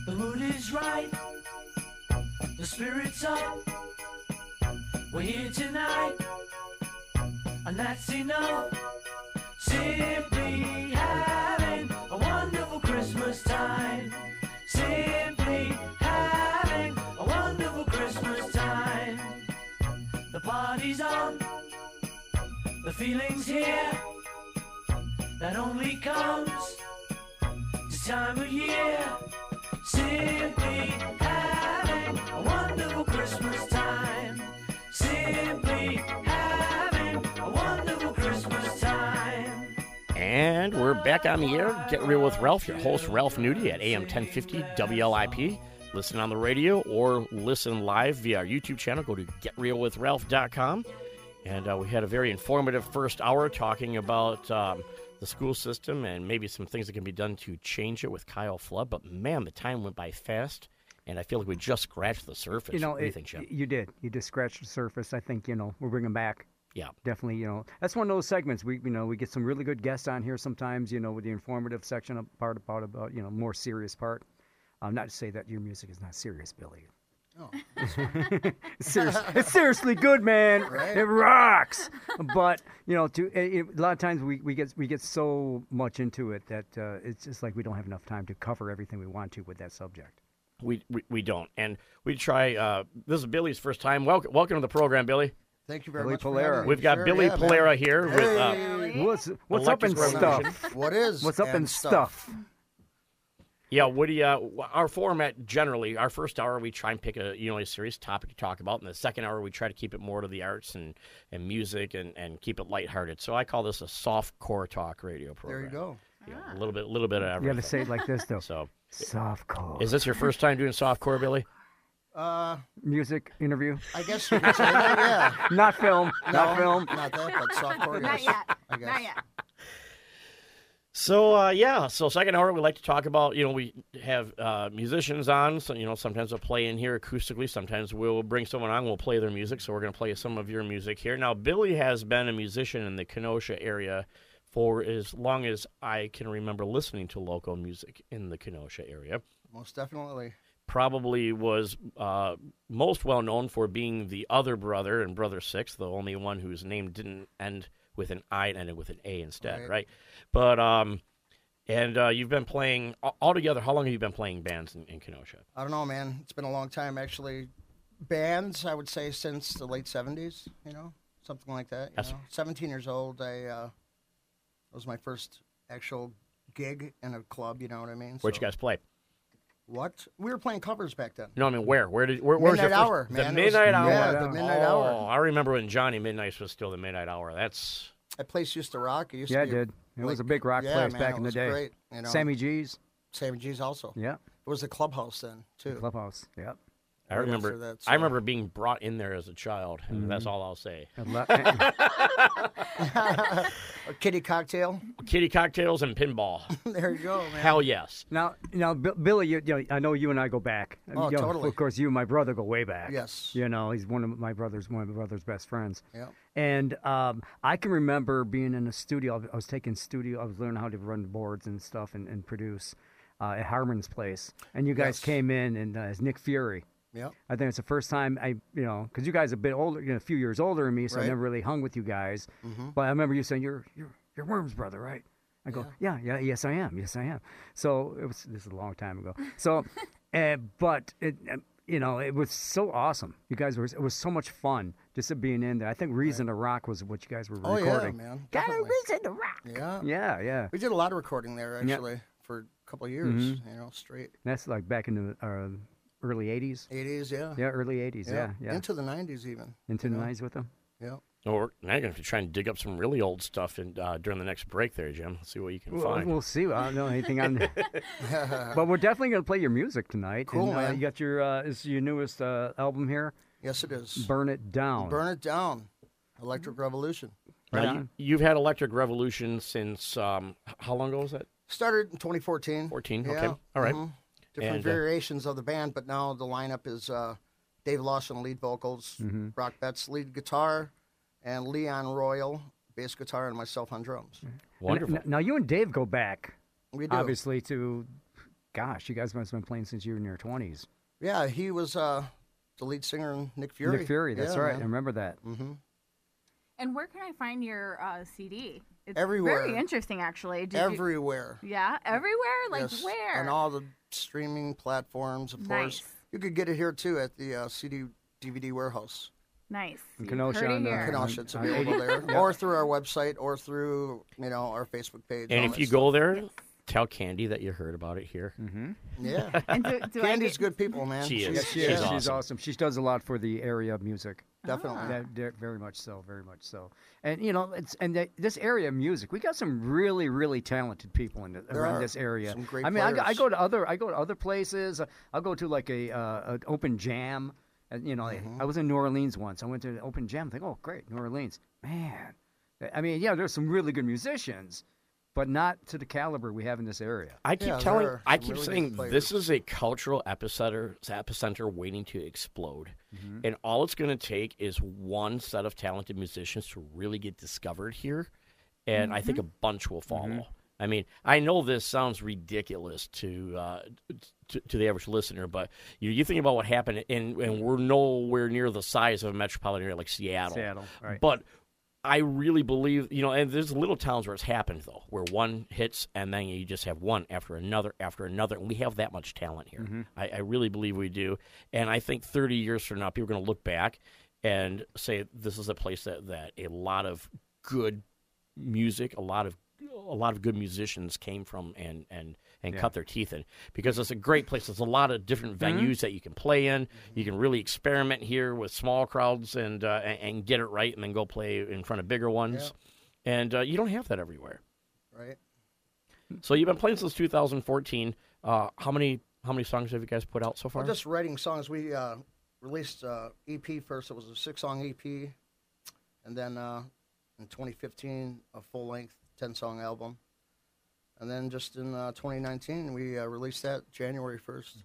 The mood is right, the spirit's up. We're here tonight, and that's enough. Simple. The feeling's here that only comes this time of year. Simply having a wonderful Christmas time. Simply having a wonderful Christmas time. And we're back on the air. Get real with Ralph, your host Ralph Nudie at AM 1050 WLIP. Listen on the radio or listen live via our YouTube channel. Go to getrealwithralph.com. And uh, we had a very informative first hour talking about um, the school system and maybe some things that can be done to change it with Kyle Flood. But man, the time went by fast, and I feel like we just scratched the surface. You know, do you think, you did. You just scratched the surface. I think you know we're bringing back. Yeah. Definitely, you know, that's one of those segments. We, you know, we get some really good guests on here sometimes. You know, with the informative section of part about about you know more serious part. Um, not to say that your music is not serious, Billy. Oh, It's, it's seriously good, man. Right. It rocks. But you know, to it, it- a lot of times we, we get we get so much into it that uh, it's just like we don't have enough time to cover everything we want to with that subject. We, we, we don't. And we try. Uh, this is Billy's first time. Welcome, welcome to the program, Billy. Thank you very Billy much. for Polera. We've got Sure, Billy yeah, man. Polera here with. Uh, What's what's up in stuff? What is? What's up in and stuff? Yeah, Woody. Uh, our format generally, our first hour we try and pick a you know a serious topic to talk about, and the second hour we try to keep it more to the arts and, and music and, and keep it lighthearted. So I call this a soft core talk radio program. There you go. Yeah, a little bit, a little bit of everything. You got to say it like this though. So, soft core. is this your first time doing soft core, Billy? Uh, music interview? I guess you could say that. Yeah. Not film. Not film. Not that, but softcore. Not yes, yet. I guess. Not yet. So uh, yeah, so second hour we like to talk about you know we have uh, musicians on, so you know sometimes we'll play in here acoustically, sometimes we'll bring someone on, we'll play their music. So we're going to play some of your music here. Now Billy has been a musician in the Kenosha area for as long as I can remember listening to local music in the Kenosha area. Most definitely. Probably was uh, most well known for being the other brother in Brother Six, the only one whose name didn't end with an I and ended with an A instead, Right. right? But um, and uh, you've been playing al- altogether. How long have you been playing bands in, in Kenosha? I don't know, man. It's been a long time, actually. Bands, I would say, since the late '70s. You know, something like that. You know? 17 years old. I uh, was my first actual gig in a club. You know what I mean? Where'd So- you guys play? What? We were playing covers back then. No, I mean where? Where did? Where, where was your Midnight first- Hour, The man. It was- Midnight Hour. yeah, the Midnight oh, Hour. I remember when Johnny Midnight was still the Midnight Hour. That's That place used to rock. It used Yeah, to it did. It was a big rock yeah, place man, back it in the was day. Great, you know. Sammy G's. Sammy G's also. Yeah. It was a clubhouse then too. Clubhouse. Yep. I remember. I remember being brought in there as a child, and that's Mm-hmm. all I'll say. A kitty cocktail. Kitty cocktails and pinball. there you go, man. Hell yes. now, now, Bi- Billy, you, you know, I know you and I go back. Oh, You know, totally. Of course, you and my brother go way back. Yes. You know, he's one of my brothers, one of my brother's best friends. Yeah. And um, I can remember being in a studio. I was taking studio. I was learning how to run boards and stuff and, and produce uh, at Harmon's place. And you guys Yes. came in and uh, as Nick Fury. Yep. I think it's the first time I, you know, because you guys are a bit older, you know, a few years older than me, so I Right. never really hung with you guys. But I remember you saying you're you're you're Worm's brother, right? I go, yeah, yeah, yes, I am, yes, I am. So it was this is a long time ago. So, uh, but it, uh, you know, it was so awesome. You guys were it was so much fun just being in there. I think Reason to Rock was what you guys were Oh recording. yeah, man. Got a Definitely. reason to rock. Yeah. Yeah, yeah. We did a lot of recording there Yeah. actually for a couple of years. Mhm. You know, straight That's like back in the uh, early '80s. 80s. Yeah. Yeah, early '80s. Yeah, yeah. Into the 90s even. Into the know? '90s with them. Yeah. Or now you're going to have to try and dig up some really old stuff in, uh, during the next break there, Jim. Let's see what you can Well, find. we'll see. I don't know anything on but we're definitely going to play your music tonight. Cool, and, uh, man. You got your uh, is your newest uh, album here, yes, it is. "Burn It Down." Burn it down. Electric Revolution. Right now, you, you've had Electric Revolution since um, how long ago was that? Started in 2014. 14. Yeah. Okay. All right. mhm. Different And, uh, variations of the band, but now the lineup is uh, Dave Lawson lead vocals, Mm-hmm. Brock Betts lead guitar, and Leon Royal bass guitar, and myself on drums. Wonderful. n- now you and Dave go back, We do. obviously, to gosh, you guys must have been playing since you were in your twenties. Yeah, he was uh, the lead singer in Nick Fury. Nick Fury, that's Yeah, right. I remember that. hmm And where can I find your uh, CD? It's Everywhere. Very interesting, actually. Did you- Everywhere. yeah, everywhere. Like yes. where? On all the streaming platforms, of course. Nice. You could get it here too at the uh, CD DVD warehouse. nice. In You Kenosha heard on, uh. Kenosha, it's available there, Yeah. or through our website, or through you know our Facebook page. and if you stuff. go there, tell Candy that you heard about it here. Mm-hmm. Yeah. And do, do Candy's get- good people, man. She is. Yes, she She's is. awesome. She's awesome. She does a lot for the area of music. Definitely. That, that- very much so, very much so. And you know, it's and that, this area of music, we got some really, really talented people in the, There around are this area. some great I mean, I, go- I go to other, I go to other places. I'll go to like a uh, an open jam. And you know, I- Mm-hmm. I was in New Orleans once. I went to an open jam. I think, oh, great, New Orleans, man. I mean, yeah, there's some really good musicians, but not to the caliber we have in this area. I keep Yeah, telling, I keep really saying this is a cultural epicenter, epicenter waiting to explode, Mm-hmm. and all it's going to take is one set of talented musicians to really get discovered here, and I think a bunch will follow. Mm-hmm. I mean, I know this sounds ridiculous to, uh, to to the average listener, but you you think about what happened, and and we're nowhere near the size of a metropolitan area like Seattle. Seattle, right. But I really believe, you know, and there's little towns where it's happened though, where one hits and then you just have one after another after another, and we have that much talent here. Mm-hmm. I, I really believe we do, and I think 30 years from now, people are going to look back and say this is a place that that a lot of good music, a lot of a lot of good musicians came from and and and cut their teeth in because it's a great place. There's a lot of different venues that you can play in. You can really experiment here with small crowds and uh, and, get it right, and then go play in front of bigger ones. And uh, you don't have that everywhere. Right. So you've been playing since 2014. Uh, how many how many songs have you guys put out so far? Well, just writing songs. We uh, released uh, EP first. It was a six-song EP, and then uh, in 2015, a full-length 10-song album, and then just in uh, 2019, we uh, released that January 1st.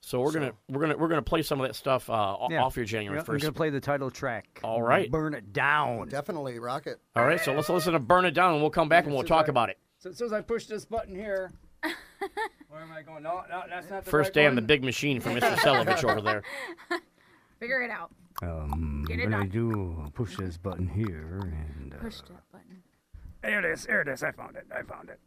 so we're gonna we're gonna we're gonna play some of that stuff uh, Yeah. off your January Yeah, I'm first. gonna play the title track. All right. burn it down. Definitely rock it. All right, so let's listen to "Burn It Down" and we'll come back and we'll talk I- about it. So as soon as I push this button here, where am I going? No, no, that's not the First right day on the big machine for Mr. Selovich over there. Figure it out. Um, Get it when I done. do push this button here, and uh, There it is. Here it is. I found it. I found it.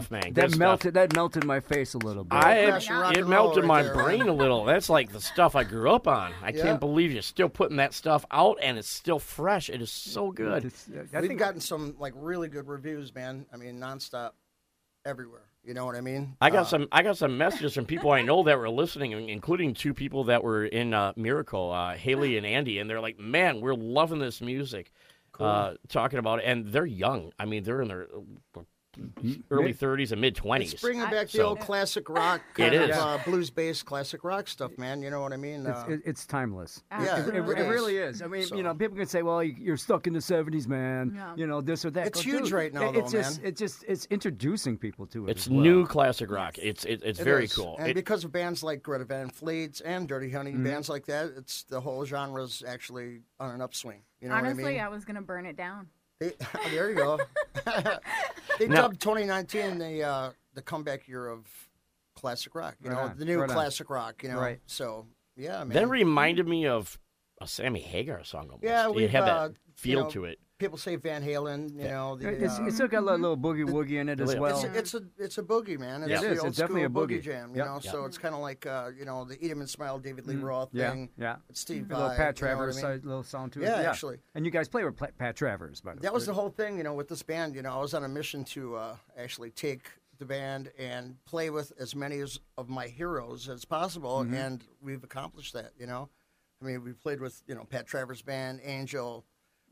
Good stuff, man. Good That stuff. melted. That melted my face a little bit. I Crashing it melted right my there, brain man. a little. That's like the stuff I grew up on. I Yeah. can't believe you're still putting that stuff out and it's still fresh. It is so good. It's- I We've think gotten some like really good reviews, man. I mean, nonstop, everywhere. You know what I mean? I got Uh, some. I got some messages from people I know that were listening, including two people that were in uh, Miracle, uh, Haley and Andy, and they're like, "Man, we're loving this music." Uh, talking about it, and they're young. I mean, they're in their uh, early 30s and mid 20s. It's bringing back the So- old classic rock, It kind of is. uh, blues-based classic rock stuff, man. You know what I mean? It's, Uh, it, it's timeless. Yeah, It, it, it really is. I mean, So- you know, people can say, "Well, you- you're stuck in the '70s, man." Yeah. You know, this or that. It's Go, huge dude, right now, it- though, it's just, man. It's just, it's introducing people to it. It's as well. new classic rock. It's it, it's it very is. cool. And It- because of bands like Greta Van Fleet and Dirty Honey, Mm-hmm. bands like that, it's the whole genre's actually on an upswing. You know Honestly, what I mean? I was gonna burn it down. They, there you go. they Now- dubbed 2019 the uh, the comeback year of classic rock. You Right know, on, the new right on. classic rock. You know, Right. so yeah, man. that reminded me of a Sammy Hagar song. Almost. Yeah, it we've, had that uh, feel you know, to it. People say Van Halen. You know, the, It's, uh, it's still got a little, little boogie woogie in it as well. It's, it's a it's a boogie man. It's Yeah. The is. old It's definitely a boogie. jam. You Yep. know, so it's kind of like uh, you know the Eat 'Em and Smile David Lee Roth yeah, thing. yeah. It's Steve A little Vai, Pat you know I Travers mean? little sound to it. Yeah, actually. And you guys play with Pat Travers, by the way. That was the whole thing, you know, with this band. You know, I was on a mission to uh, actually take the band and play with as many as, of my heroes as possible, Mm-hmm. and we've accomplished that. You know, I mean, we played with you know Pat Travers band, Angel,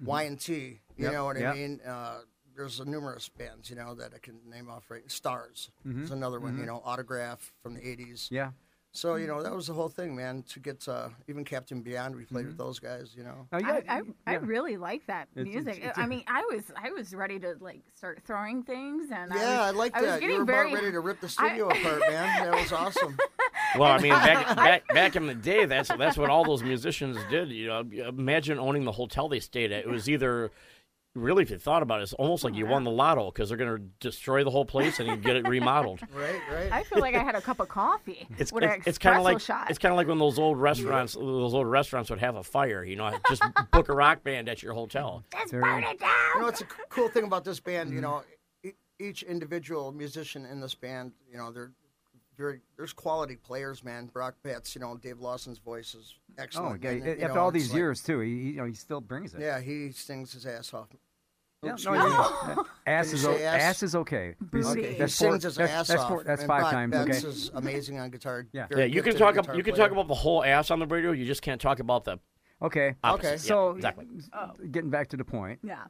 Y and T. You Mm-hmm. Yep, know what yep. I mean? Uh, there's numerous bands, you know, that I can name off right. Starz Mm-hmm. is another one. You know, Autograph from the '80s. Yeah. So you know that was the whole thing, man. To get uh, even Captain Beyond, we played Mm-hmm. with those guys. You know. Now, I, yeah, I, I yeah. really like that It's- music. it's- it's I a- mean, I was I was ready to like start throwing things, and Yeah, I, I was, like I was that. getting You were very about ready to rip the I- studio apart, man. That was awesome. Well, I mean, back back back in the day, that's that's what all those musicians did. You know, imagine owning the hotel they stayed at. It was either really, if you thought about it, it's almost like you won the lotto because they're going to destroy the whole place and you get it remodeled. Right, right. I feel like I had a cup of coffee It's with it's, it's kind of like shot. it's kind of like when those old restaurants those old restaurants would have a fire. You know, just book a rock band at your hotel. Let's burn it down. You know, it's a c- cool thing about this band. You mm-hmm. know, e- each individual musician in this band, you know, they're very there's quality players, man. Brock Betts, you know, Dave Lawson's voice is Oh, excellent. okay. and, you After know, all these like- years, too, he, he, you know, he still brings it. yeah, he sings his ass off. Yeah, Oops, no, excuse me. yeah. Ass is you ass? ass is okay. He's- Booty. Okay, he That's four- sings his that's- ass that's off. four- that's five Brock times, Betts okay. is amazing on guitar. Yeah. very Yeah, you can talk about you can player. talk about the whole ass on the radio. You just can't talk about the Okay. opposite. Okay. Yeah, So, exactly. getting back to the point. Yeah.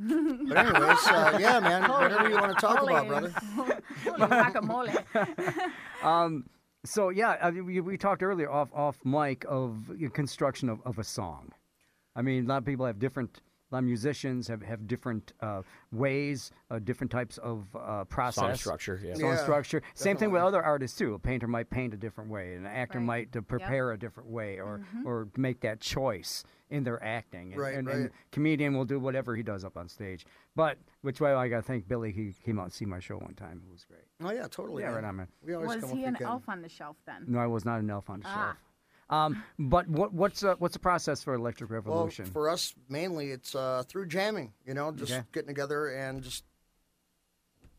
But anyways, uh, yeah, man, whatever you want to talk about, brother. Holy guacamole. Um, so yeah, I mean, we, we talked earlier off off mic of construction of, of a song. I mean, a lot of people have different. A lot of musicians have have different uh, ways, uh, different types of uh, process. Song structure. Yeah. Song Yeah, structure. Same thing with other artists too. A painter might paint a different way, and an actor Right. might uh, prepare a different way, or or make that choice in their acting. And, Right, and, right. and comedian will do whatever he does up on stage. But which way I got to thank Billy. He came out and see my show one time. It was great. Oh yeah, totally. Yeah, man. right on, man. We always Was come he if an we elf on the shelf then? No, I was not an elf on the Ah. shelf. Um, but what, what's uh, what's the process for Electric Revolution? Well, for us, mainly it's uh, through jamming. You know, just Okay. getting together and just,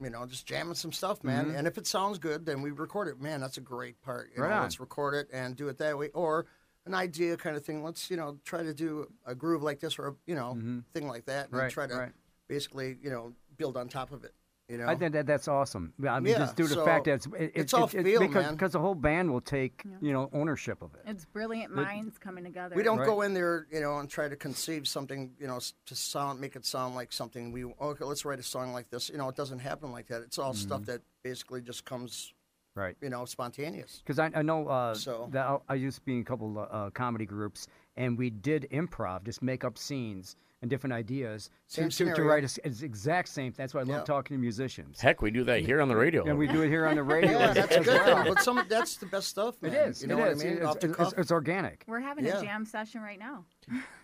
you know, just jamming some stuff, man. Mm-hmm. And if it sounds good, then we record it. Man, that's a great part. You Right know, on. let's record it and do it that way, or an idea kind of thing. Let's you know try to do a groove like this or a you know thing like that, and Mm-hmm. Right, try to right. basically you know build on top of it. You know, I think that that's awesome. I mean, Yeah, just due to the so fact that it's it, it's it- all it- feel, because man. because the whole band will take you know ownership of it. It's brilliant minds coming together. We don't Right. go in there, you know, and try to conceive something, you know, to sound, make it sound like something. We okay, let's write a song like this. You know, it doesn't happen like that. It's all Mm-hmm. stuff that basically just comes, Right. you know, spontaneous. Because I, I know uh, So- that I, I used to be in a couple of uh, comedy groups, and we did improv, just make up scenes and different ideas Same to, to, to write a s- it's exact same. That's why I love Yeah. talking to musicians. Heck, we do that here on the radio. And we do it here on the radio. Yeah, that's as good well. But some that's the best stuff, It man. is. You know it what is. I mean? It's, Off the it's- cuff. it's organic. We're having Yeah. a jam session right now.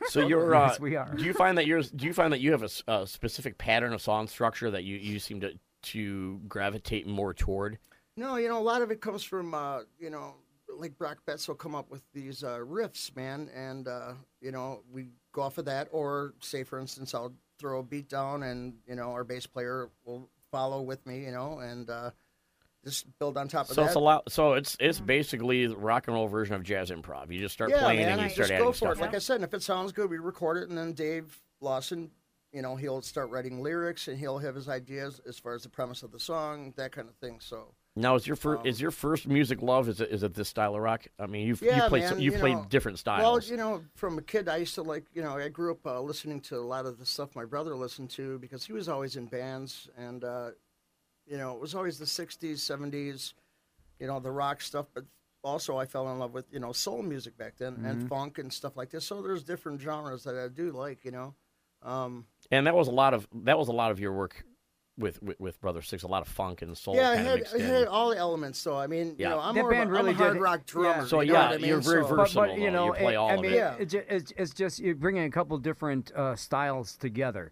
So you're uh, Yes, we are. Do you find that you're do you find that you have a specific pattern of song structure that you, you seem to to gravitate more toward? No, you know, a lot of it comes from, uh, you know, like Brock Betts will come up with these uh, riffs, man, and uh, you know we go off of that. Or say, for instance, I'll throw a beat down, and you know our bass player will follow with me, you know, and uh, just build on top of So that. it's a lot. So it's it's basically the rock and roll version of jazz improv. You just start yeah, playing man, and you just start go adding for stuff. it. Like I said, and if it sounds good, we record it, and then Dave Lawson, you know, he'll start writing lyrics, and he'll have his ideas as far as the premise of the song, that kind of thing. So Now, is your first Um, is your first music love? Is it is it this style of rock? I mean, you've Yeah, you played man, some, you you played know, different styles. Well, you know, from a kid, I used to like, you know, I grew up uh, listening to a lot of the stuff my brother listened to because he was always in bands, and uh, you know, it was always the '60s, '70s, you know, the rock stuff. But also, I fell in love with you know soul music back then Mm-hmm. and funk and stuff like this. So there's different genres that I do like, you know. Um, and that was a lot of that was a lot of your work with with, with Brother Six. A lot of funk and soul yeah, I kind of had, mixed I had all the elements. So I mean, Yeah. you know, I'm That more band of a, I'm really a hard did- rock yeah. drummer. So, you know yeah, I mean? you're very So- versatile. But, but you know, You play it- all I of mean, it. Yeah. it's, it's, it's just you're bringing a couple different uh, styles together.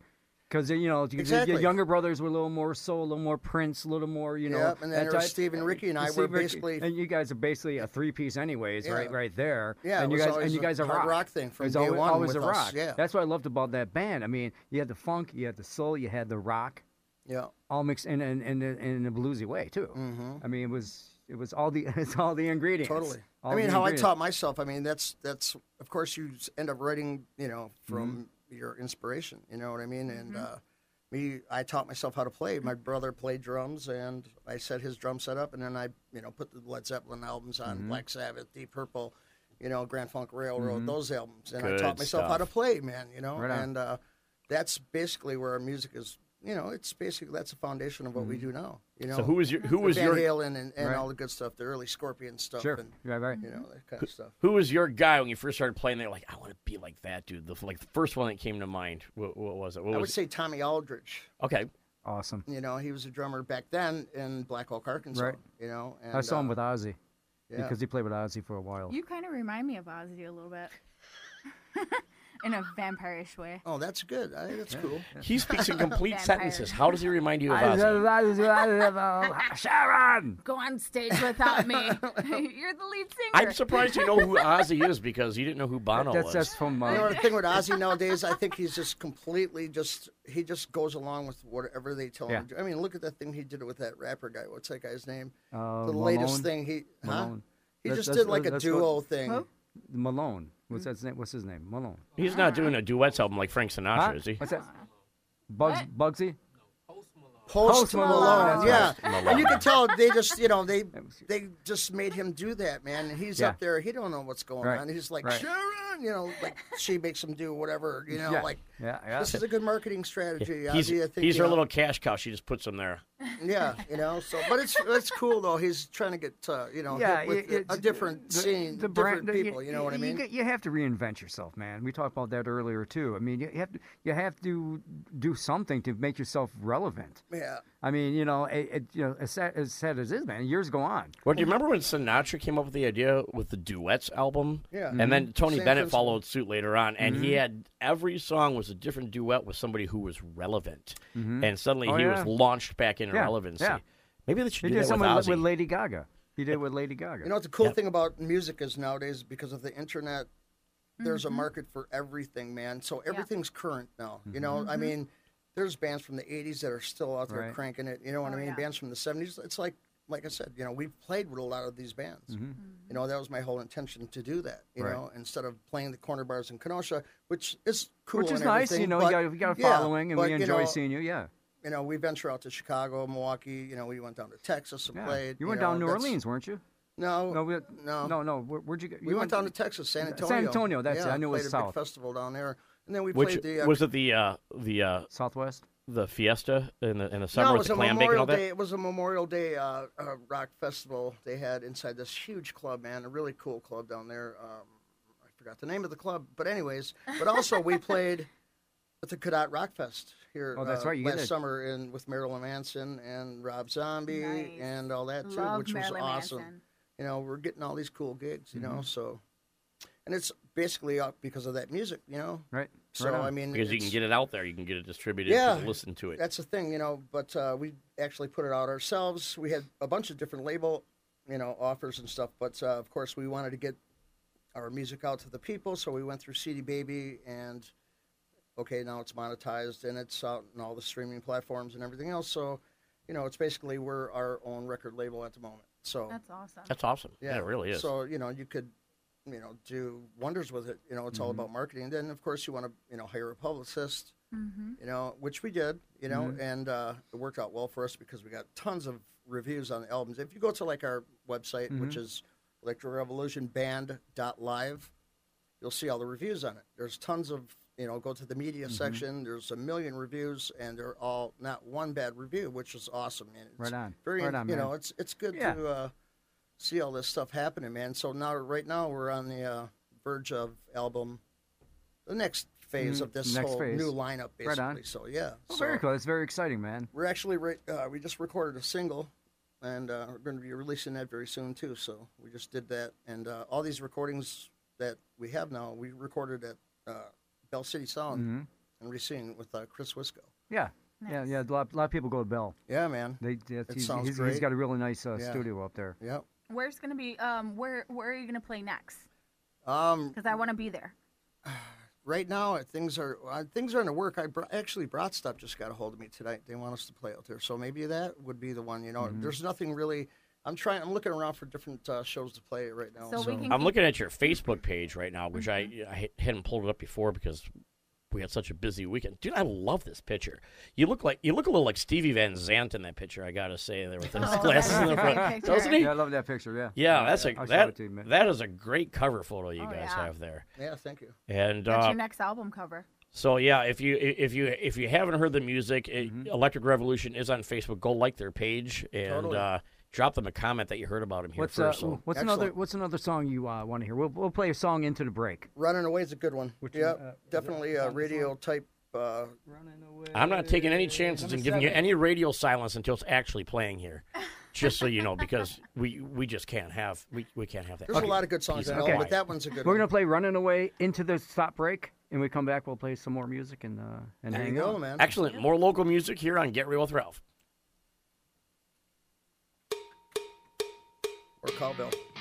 Because you know, Exactly. your younger brothers were a little more soul, a little more Prince, a little more, you know. Yep, and then that there was type- Steve and Ricky and I Steve were basically- and you guys are basically a three piece, anyways, right, Yeah. right there. Yeah, and it you was guys always and you a guys are hard rock. rock thing from It's day always, one always with a us, rock. yeah. That's what I loved about that band. I mean, you had the funk, you had the soul, you had the rock, Yeah. all mixed in in, in, in a bluesy way too. Mm-hmm. I mean, it was it was all the it's all the ingredients. Totally. All I mean, how I taught myself. I mean, that's that's of course you end up writing, you know, from Mm-hmm. your inspiration. You know what I mean? And uh, me, I taught myself how to play. My brother played drums, and I set his drum set up, and then I, you know, put the Led Zeppelin albums on, Mm-hmm. Black Sabbath, Deep Purple, you know, Grand Funk Railroad, those albums, and Good I taught myself how to play, man. You know, Right and uh, that's basically where our music is. You know, it's basically that's the foundation of what we do now. You know, Mm-hmm. So who was your who was Van your Halen and, and Right. all the good stuff, the early Scorpion stuff, Sure. and Right, right. you know that kind of stuff. who was your guy when you first started playing? They're like, I want to be like that dude. The like the first one that came to mind. What, what was it? What I would was say Tommy Aldridge. okay? Awesome. You know, he was a drummer back then in Black Oak, Arkansas. Right. You know, and, I saw him uh, with Ozzy yeah. because he played with Ozzy for a while. You kind of remind me of Ozzy a little bit. In a vampirish way. Oh, that's good. I think that's cool. He speaks in complete Vampire. sentences. How does he remind you of Ozzy? Sharon. Go on stage without me. You're the lead singer. I'm surprised you know who Ozzy is because you didn't know who Bono That's was. that's from. You know Uh, the thing with Ozzy nowadays, I think he's just completely just he just goes along with whatever they tell Yeah. him. to do. I mean, look at that thing he did with that rapper guy. What's that guy's name? uh, the Malone. latest thing he huh? Malone. He That's- just that's- did like a that's what- duo thing. Who? Malone. What's that name? What's his name? Malone. He's not doing a duets album like Frank Sinatra, Huh? is he? What's that? Bugs, What? Bugsy. Post, Post Malone, Post Malone, yeah. right. And you can tell they just, you know, they they just made him do that, man. And he's Yeah. up there, he don't know what's going Right, on. He's like, right. Sharon, you know, like she makes them do whatever, you know, yeah. like yeah, yeah. this is a good marketing strategy. He's, Ozzy, I think, he's you her know. little cash cow. She just puts him there. yeah, you know. So, but it's it's cool though. He's trying to get, uh, you know, yeah, hit with it- a it's- different the- scene, the different brand- the- people. You know what I mean? You, you have to reinvent yourself, man. We talked about that earlier too. I mean, you have to you have to do something to make yourself relevant. yeah. I mean, you know, it, it, you know, as sad, as sad as it is, man. Years go on. Well, do you remember when Sinatra came up with the idea with the duets album? Yeah. And then Tony Same Bennett principle. followed suit later on, and he mm-hmm. had every song was a different duet with somebody who was relevant, mm-hmm. and suddenly Oh, he yeah. was launched back in Yeah, relevancy. yeah. Maybe they should He do did that with with, Ozzy. with Lady Gaga. He did with Lady Gaga. You know what the cool Yep. thing about music is nowadays because of the internet, there's a mm-hmm. market for everything, man. So everything's current now. You know, I mean, there's bands from the '80s that are still out there Right. cranking it. You know what Oh, I mean? Oh, yeah. Bands from the '70s. It's like, like I said, you know, we've played with a lot of these bands. Mm-hmm. You know, that was my whole intention to do that. You Right. know, instead of playing the corner bars in Kenosha, which is cool, Which is and nice, you know. but- you, got, you got a yeah, following, and but, we you enjoy know, seeing you. Yeah, You know, we venture out to Chicago, Milwaukee. You know, we went down to Texas and yeah. played. you went know, down New Orleans, weren't you? No, No, we, no. no, no. Where, would you go? We you went down to Texas, San Antonio. San Antonio, that's it. I knew it was a south. big festival down there, and then we Which played the. Uh, was it the uh, the uh, Southwest. The Fiesta in the in the summer no, it with was the a clam bake and Memorial all that? Day. It was a Memorial Day uh, uh, rock festival they had inside this huge club, man. A really cool club down there. Um, I forgot the name of the club, but anyways, but also we played at the Cadet Rock Fest here. Oh, that's uh, right, you last did. summer in with Marilyn Manson and Rob Zombie Nice. and all that too, Love which Marilyn was awesome. Manson. You know, we're getting all these cool gigs. You Mm-hmm. know, so and it's basically up because of that music. You know, Right. So Right. I mean, Because you can get it out there, you can get it distributed, Yeah. people listen to it. That's the thing, you know. But uh, we actually put it out ourselves. We had a bunch of different label, you know, offers and stuff. But uh, of course, we wanted to get our music out to the people, so we went through CD Baby and okay, now it's monetized and it's out in all the streaming platforms and everything else. So, you know, it's basically we're our own record label at the moment. So That's awesome. That's awesome. Yeah, it really is. So you know, you could, you know, do wonders with it. You know, it's all Mm-hmm. about marketing. Then of course you want to, you know, hire a publicist. Mm-hmm. You know, which we did. You know, Mm-hmm. and uh, it worked out well for us because we got tons of reviews on the albums. If you go to like our website, Mm-hmm. which is electrorevolutionband.live, you'll see all the reviews on it. There's tons of, you know, go to the media Mm-hmm. section. There's a million reviews, and they're all not one bad review, which is awesome. Man. It's Right on. Very, Right on, you man. know, it's it's good Yeah. to uh, see all this stuff happening, man. So now, right now, we're on the uh, verge of album, the next phase Mm, of this next whole phase. new lineup, basically. Right on. So yeah, Oh, so very cool. It's very exciting, man. we're actually right. Uh, we just recorded a single, and uh, we're going to be releasing that very soon too. So we just did that, and uh, all these recordings that we have now, we recorded at uh, Belle City Sound hmm and Racine with uh, Chris Wisco. Yeah. Yeah, Nice. yeah. A lot, lot of people go to Belle. Yeah, man. They, they he's, sounds he's, he's great. got a really nice uh, Yeah. studio up there. Yep. Where's gonna be? Um, where where are you gonna play next? Um, Because I want to be there. right now uh, things are uh, things are in the work. I br- actually brought stuff just got a hold of me tonight. They want us to play out there, so maybe that would be the one. You know, Mm-hmm. there's nothing really. I'm trying. I'm looking around for different uh, shows to play right now. So, we can. I'm keep- looking at your Facebook page right now, which Mm-hmm. I, I hadn't pulled it up before because we had such a busy weekend. Dude, I love this picture. You look like you look a little like Stevie Van Zandt in that picture. I gotta say, there with those Oh, glasses in the front, picture. doesn't he? Yeah, I love that picture. Yeah. Yeah, that's a I'll show that you, that is a great cover photo you Oh, guys yeah. have there. Yeah, thank you. And That's uh, your next album cover. so yeah, if you if you if you haven't heard the music, it- Mm-hmm. Electric Revolution is on Facebook. Go like their page and Totally. uh, drop them a comment that you heard about him here What's uh, first. so- what's another what's another song you uh, want to hear? We'll we'll play a song into the break. Running Away is a good one. Which yeah, one, uh, definitely a is that the radio type. Uh, I'm not taking any chances in giving you any radio silence until it's actually playing here. Just so you know, because we we just can't have we, we can't have that. there's a lot of good songs in it, Okay. but that one's a good one. We're one. gonna play "Running Away" into the stop break, and we come back. We'll play some more music and uh, and There hang you go, out. man. Excellent. More local music here on Get Real with Ralph. Or cowbell.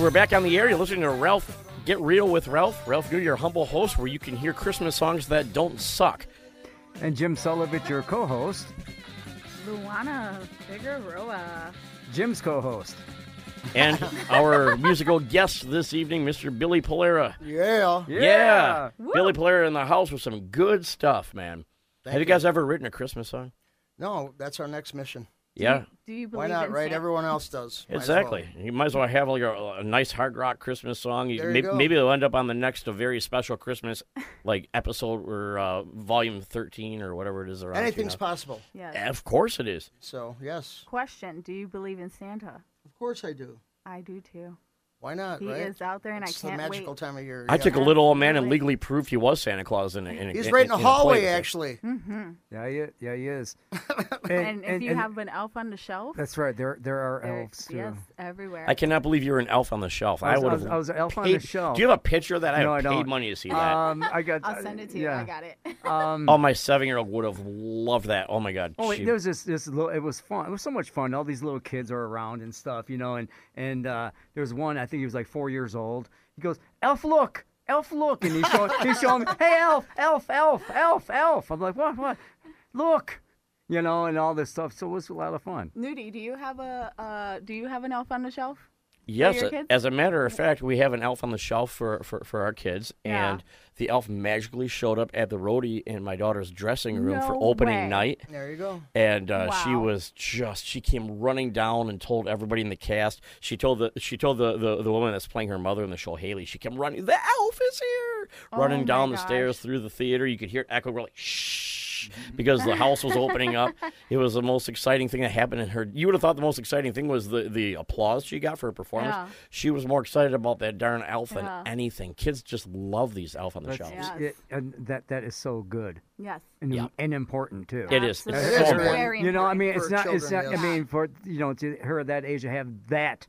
We're back on the air. You're listening to Ralph Get Real with Ralph. Ralph, you're your humble host where you can hear Christmas songs that don't suck. And Jim Sullivan, your co-host, Luana Figueroa. Jim's co-host. And our musical guest this evening, Mr. Billy Polera. Yeah. Yeah. Billy Polera in the house with some good stuff, man. Thank Have you guys ever written a Christmas song? No, that's our next mission. Yeah. Do you Why believe not? in Right? Santa? Everyone else does. Might as well. Exactly. You might as well have like a, a nice hard rock Christmas song. You, There you maybe, go. maybe they'll end up on the next a very special Christmas like episode or uh, volume thirteen or whatever it is. Around Anything's possible. Yes. Of course it is. So yes, Question: Do you believe in Santa? of course I do. I do too. Why not? He right? is out there, and it's I can't the magical wait. time of year. I yeah. took a little old man and legally proved he was Santa Claus in a, in a, He's in- right in the in a play hallway, with actually. Mm-hmm. Yeah, he, yeah, he is. And, if you have an elf on the shelf, that's right. There, there are there- elves too. yes, everywhere. I cannot believe you're an elf on the shelf. I I, was- would I have. was- I was an elf on the shelf. Do you have a picture of that? I No, have I paid don't. money to see that. Um, I got. I'll send it to you. yeah. I got it. Um, oh, my seven-year-old would have loved that. Oh my god. Oh, wait, She- there was this this little. It was fun. It was so much fun. All these little kids are around and stuff, you know. And and uh, there was one. I think he was like four years old. He goes, "Elf, look, Elf, look," and he's showing, he's showing me, "Hey, Elf, Elf, Elf, Elf, Elf." I'm like, "What? What? Look." You know, and all this stuff. So it was a lot of fun. Nudie, do you have a uh, do you have an elf on the shelf? Yes, your kids? as a matter of fact, we have an elf on the shelf for, for, for our kids, Yeah. and the elf magically showed up at the roadie in my daughter's dressing room for opening way. night. There you go. And uh, she Wow. was just she came running down and told everybody in the cast. She told the she told the, the, the woman that's playing her mother in the show, Haley. She came running. The elf is here, Oh running my down the stairs through the theater. You could hear it echo. We're like shh because the house was opening up. It was the most exciting thing that happened in her. You would have thought the most exciting thing was the the applause she got for her performance. Yeah. She was more excited about that darn elf than anything. Kids just love these elf on the That's- shelves. Yes. it- and that that is so good Yes. and, Yeah. and important too. It is. It's so It's important. Very you know, I mean, it's For not. It's not. children, I mean, for you know, to her at that age to have that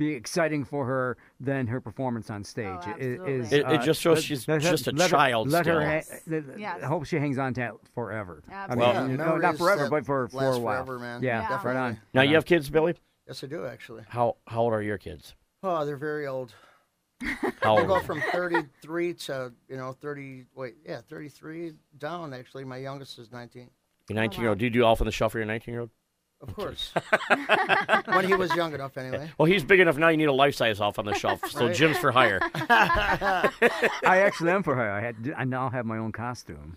be exciting for her than her performance on stage. Oh, It- it is. It- it uh, just shows let- she's let just a let her- child Let her. still. ha- Yes. th- I hope she hangs on to it forever. I mean, Absolutely. Yeah, you know, memories not forever, but for for a while. forever, man. Yeah, Yeah. right on. Now you have kids, Billy. Yes, I do actually. How how old are your kids? Oh, they're very old. How They old? go from 33 to you know 30. Wait, yeah, 33 down. Actually, my youngest is 19. Your 19 year old. Do you do elf on the shelf for your 19 year old? Of course. when he was young enough, anyway. Well, he's big enough now. You need a life size off on the shelf. So Right. Jim's for hire. I actually am for hire. I had. I now have my own costume.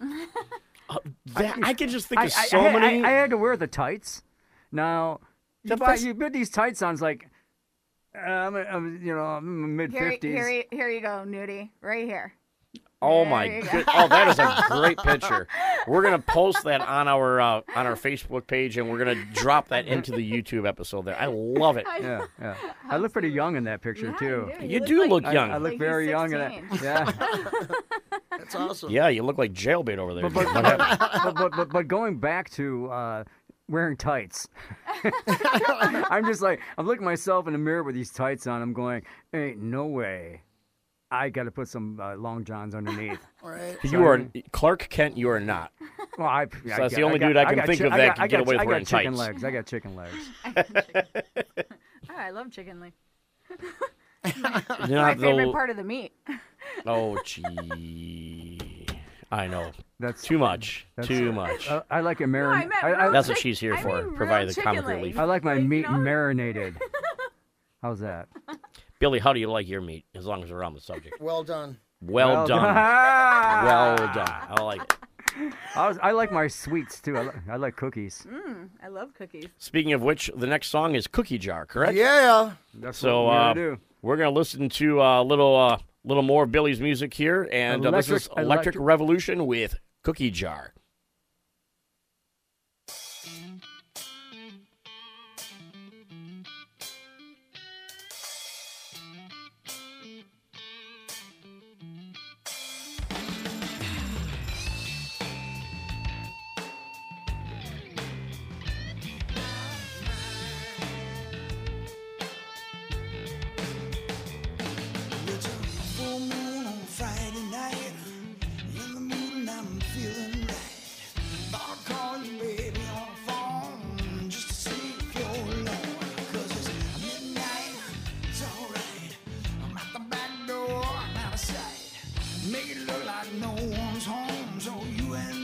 That, I can just think I, of so I, many. I, I had to wear the tights. Now, you, That- buy, you put these tights on. It's like, uh, I'm, I'm, you know, mid fifties. here, you- here you go, Nudie, right here. Oh There my you go. Oh, that is a great picture. We're gonna post that on our uh, on our Facebook page, and we're gonna drop that into the YouTube episode. There, I love it. Yeah, yeah. I look pretty young in that picture Yeah, too. you You look do like- look young. I look Like very young in that. 16. Yeah. That's awesome. Yeah, you look like jailbait over there. but, but, but, but, but, but going back to uh, wearing tights, I'm just like I'm looking at myself in the mirror with these tights on. I'm going, ain't no way. I got to put some uh, long johns underneath. All right. you are Clark Kent. You are not. Well, I, So I that's the got- only got- dude I can got think chi- of that got- can I get got- away with I got wearing chicken tights. legs. I got chicken legs. Oh, I love chicken legs. Not My favorite the- part of the meat. Oh, gee. I know. That's Too much. That's- Too much. Uh, I like it I marinated. meant I, I, That's what she's here I for, mean provide the chicken comic legs. relief. I like my Like, you meat know? marinated. How's that? Billy, how do you like your meat? As long as we're on the subject. Well done. Well, done. well done. I like it. I, was, I like my sweets too. I, li- I like cookies. Mm, I love cookies. Speaking of which, the next song is Cookie Jar, correct? Yeah. That's So what we're uh, gonna do. we're gonna listen to a little, uh, little more of Billy's music here, and uh, this is Electric- Electric electric- Revolution with Cookie Jar. on you and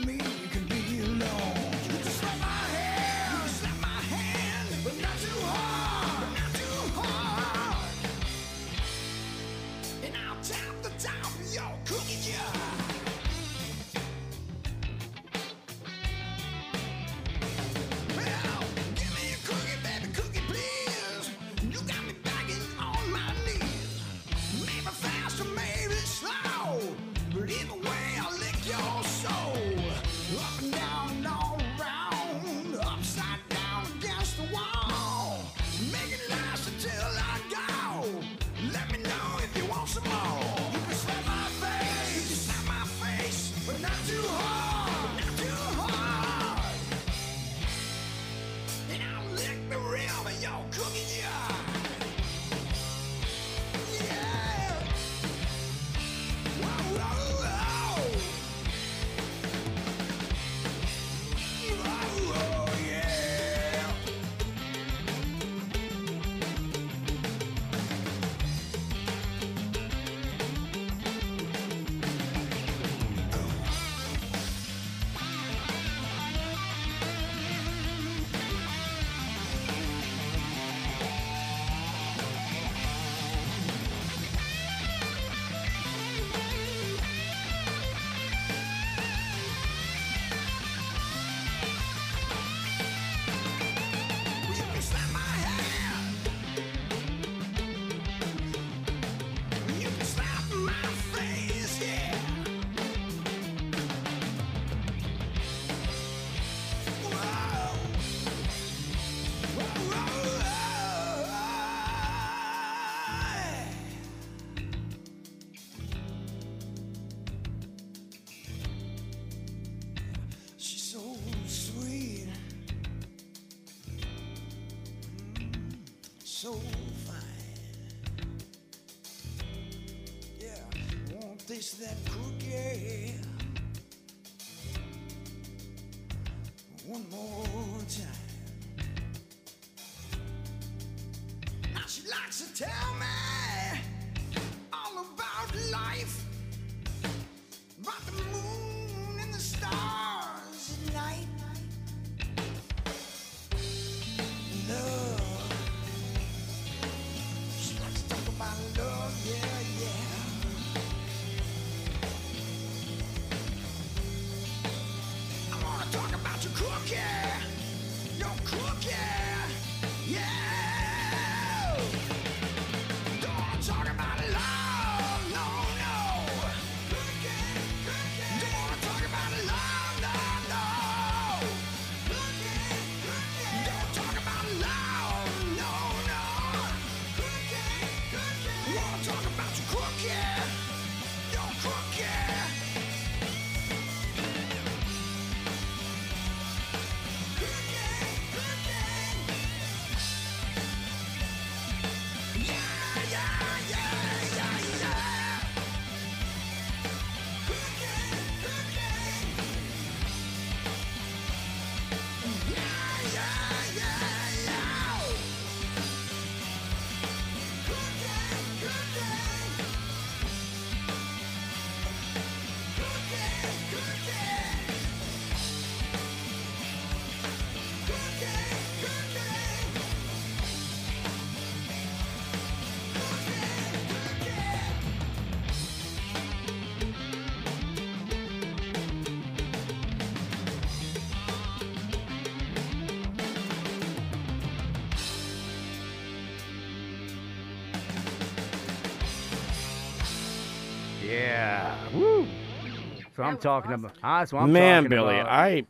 So I'm talking awesome. about. Ah, that's what I'm Man, talking Billy, about. I,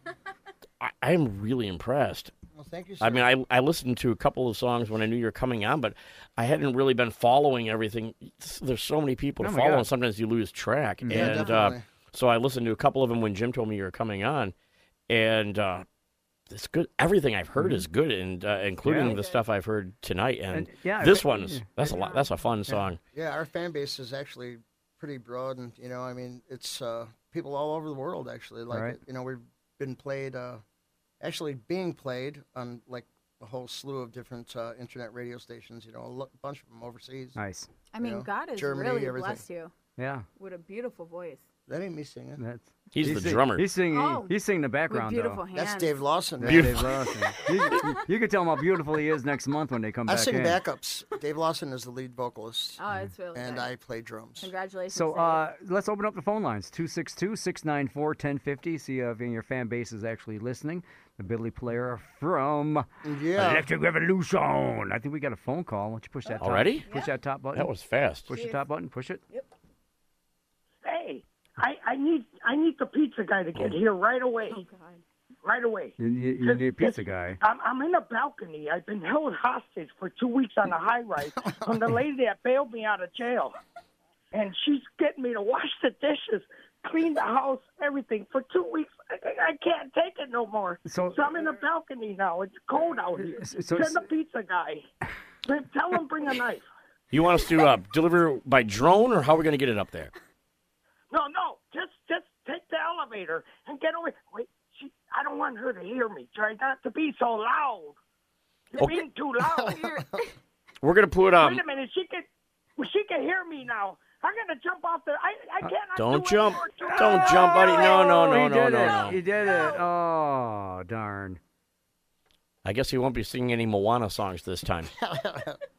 I I'm really impressed. Well, thank you. Sir. I mean, I I listened to a couple of songs when I knew you were coming on, but I hadn't really been following everything. There's so many people to Oh my follow, God. and sometimes you lose track. Yeah, and uh, so I listened to a couple of them when Jim told me you were coming on, and uh, it's good. Everything I've heard is good, and uh, including Mm-hmm. Yeah. the stuff I've heard tonight. And, And, yeah, this I- one's that's a lot. That's a fun song. Yeah, our fan base is actually pretty broad, and you know, I mean, it's uh, people all over the world actually like Right. it. You know, we've been played, uh, actually being played on like a whole slew of different uh, internet radio stations. You know, a lo- bunch of them overseas. Nice. I mean, know, God has Germany, really everything. blessed you Yeah. with a beautiful voice. That ain't me singing. That's. He's the sing- drummer. He's singing. Oh, he's singing the With background beautiful though. hands. That's Dave Lawson. That's. Dave Lawson. you, you- you tell him how beautiful he is next month when they come I back I sing in. backups. Dave Lawson is the lead vocalist, Oh, it's really and good. I play drums. Congratulations. So uh, let's open up the phone lines 262 694 1050. See if your fan base is actually listening. The Billy Polera from Yeah. Electric Revolution. I think we got a phone call. Why don't you push that top, Already? Push that top button. That was fast. Push the top button. Push it. Hey, I, I need I need the pizza guy to get here right away. oh God. Right away. You, you, you need a pizza guy. I'm, I'm in a balcony. I've been held hostage for two weeks on a high rise from the lady that bailed me out of jail. And she's getting me to wash the dishes, clean the house, everything for two weeks. I, I I can't take it no more. So- I'm in a balcony now. It's cold out here. so- Send the pizza guy. Tell him bring a knife. You want us to uh, deliver by drone, or how are we going to get it up there? No, no, just just take the elevator and get away. Wait, she, I don't want her to hear me. Try not to be so loud. You're Okay. being too loud. We're going to put um. Wait a minute, she can she can hear me now. I'm gonna jump off the. I I cannot. Uh, Don't do jump. Don't loud. jump, buddy. No, no, Oh, no, no, no, no. He did it. Oh, darn. I guess he won't be singing any Moana songs this time.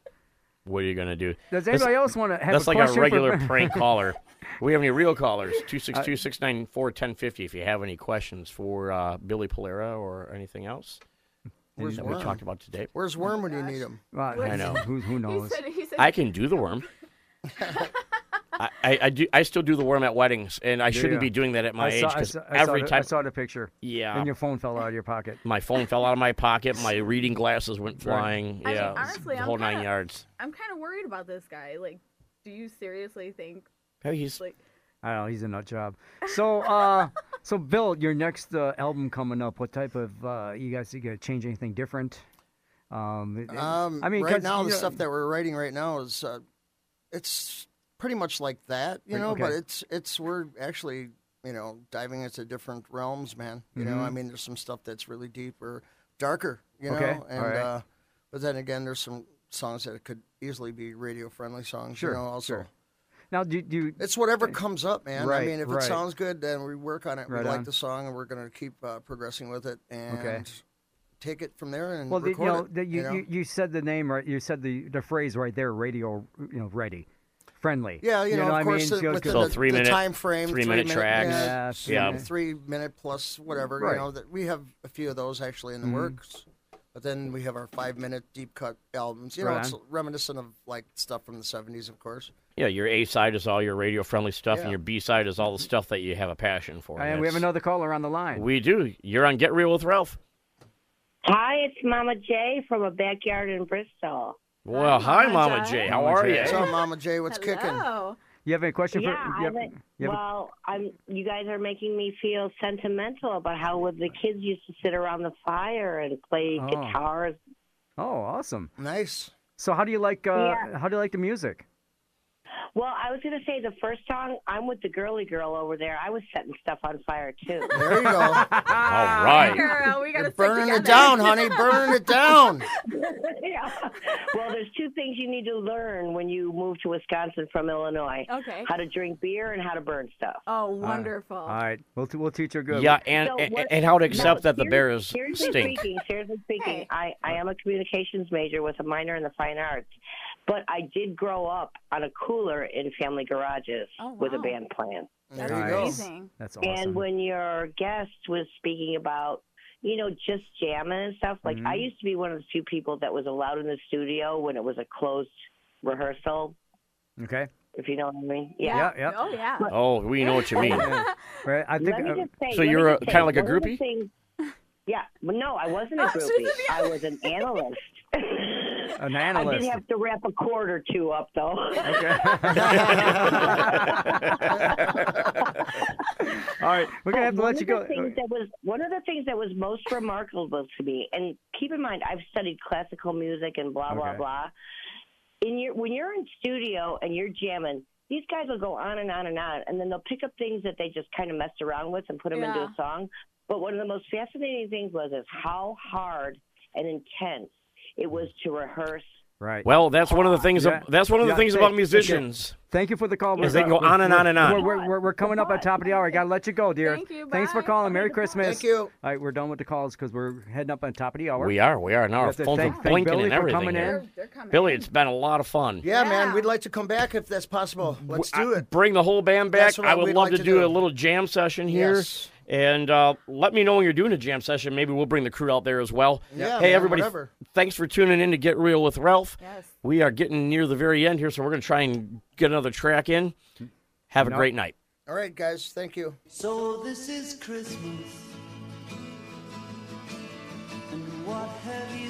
what are you going to do? Does That's- anybody else want to have That's a like a regular for... prank caller. We have any real callers? Uh, 262 694 1050 if you have any questions for uh, Billy Polera or anything else Where's that we talked about today. Where's Worm when you need him? Well, I know. Who, who He knows? said, he said, I can do the worm. I, I, I do. I still do the worm at weddings, and I shouldn't ya? be doing that at my I age I because saw, I saw every the, time I saw the picture. Yeah. And your phone fell out of your pocket. my phone fell out of my pocket, my reading glasses went Right. flying. I mean, yeah, honestly, the I'm whole nine kinda- yards. I'm kind of worried about this guy. Like, do you seriously think Hey, he's like I don't know. He's a nut job. So, uh, so Bill, your next uh, album coming up. What type of uh, you guys you gonna change anything different? Um, it- it- Um, I mean, right now the know- stuff that we're writing right now is uh, it's pretty much like that, you know. But it's it's we're actually you know diving into different realms, man. You know, I Mhm. mean, there's some stuff that's really deep or darker, you know. Okay, And all right. uh, but then again, there's some songs that could easily be radio friendly songs. Sure, you know, also. sure. Now, do, do you, It's whatever comes up, man. Right, I mean, if right. it sounds good, then we work on it. Right we like on. the song, and we're going to keep uh, progressing with it and Okay. take it from there and well, the, you record know, it. the, you, you know? you, you said the name right. You said the, the phrase right there. Radio, you know, ready, friendly. Yeah, you, know, what of I course, mean? uh, So- within So the, three the minute- time frame, three minute tracks. Yeah, Yeah, three, yeah. minute- three minute plus whatever. Right. You know that we have a few of those actually in the Mhm. works. But then we have our five minute deep cut albums. You know, Right it's reminiscent of like stuff from the seventies, of course. Yeah, your A side is all your radio friendly stuff, Yeah. and your B side is all the stuff that you have a passion for. And we have That's- another caller on the line. We do. You're on Get Real with Ralph. Hi, it's Mama J from a backyard in Bristol. Well, hi, Mama Mama J. J. How Mama are J. you? What's up, Mama Jay? What's kicking? You have any question yeah, for? I You have, haven't- you have well, I'm. You guys are making me feel sentimental about how the kids used to sit around the fire and play Oh. guitars. oh, awesome. Nice. So, how do you like? Uh, Yeah. How do you like the music? Well, I was going to say the first song, I'm with the girly girl over there. I was setting stuff on fire too. There you go. All right. Girl, we gotta You're burning it down, honey. Burning it down. yeah. Well, there's two things you need to learn when you move to Wisconsin from Illinois: Okay. how to drink beer and how to burn stuff. Oh, wonderful. All right, we'll t- we'll teach her good. Yeah, and, So and, and how to no, accept that the seri- bears seriously stink. Speaking, seriously speaking, Hey. I, I am a communications major with a minor in the fine arts, but I did grow up on a cooler in family garages Oh, with a band playing. There Nice. you go. Amazing. That's awesome. And when your guest was speaking about, you know, just jamming and stuff, like I Mhm. used to be one of the few people that was allowed in the studio when it was a closed rehearsal, okay. if you know what I mean. Yeah. Yeah, yeah. Oh, yeah. Oh, we know what you mean. Yeah. Right. I think. Let me uh, just say, So let you're a- just say, kinda like a one of the groupie? things- yeah, but no, I wasn't a groupie. I was an analyst. an I analyst. did have to wrap a cord or two up, though. Okay. All right, we're gonna have to oh, One let you of the go. Things that was one of the things that was most remarkable to me, and keep in mind, I've studied classical music and blah blah Okay. blah. In your when you're in studio and you're jamming, these guys will go on and on and on, and then they'll pick up things that they just kind of messed around with and put them into a song. But one of the most fascinating things was is how hard and intense it was to rehearse. Right. Well, that's one of the uh, things. Yeah. That's one of the Yeah, things hey, about musicians. Thank you for the call. Because they can go We're- on and on and on. We're, we're, we're, we're coming up at top of the hour. I gotta let you go, dear. Thank you, Bye. Thanks for calling. Merry Christmas. Thank you. All right, we're done with the calls because we're heading up on top of the hour. We are. We are. Now We our phones thank- are blinking Billy and for everything. coming here. in. They're coming. Billy, it's been a lot of fun. Yeah, man. We'd like to come back if that's possible. Let's do I- it. Bring the whole band back. I would we'd love like to to do, do. a little jam session here. Yes. And uh, let me know when you're doing a jam session. Maybe we'll bring the crew out there as well. Yeah, hey, man, everybody, whatever. thanks for tuning in to Get Real with Ralph. Yes. We are getting near the very end here, so we're going to try and get another track in. Have a No. great night. All right, guys. Thank you. So this is Christmas. And what have you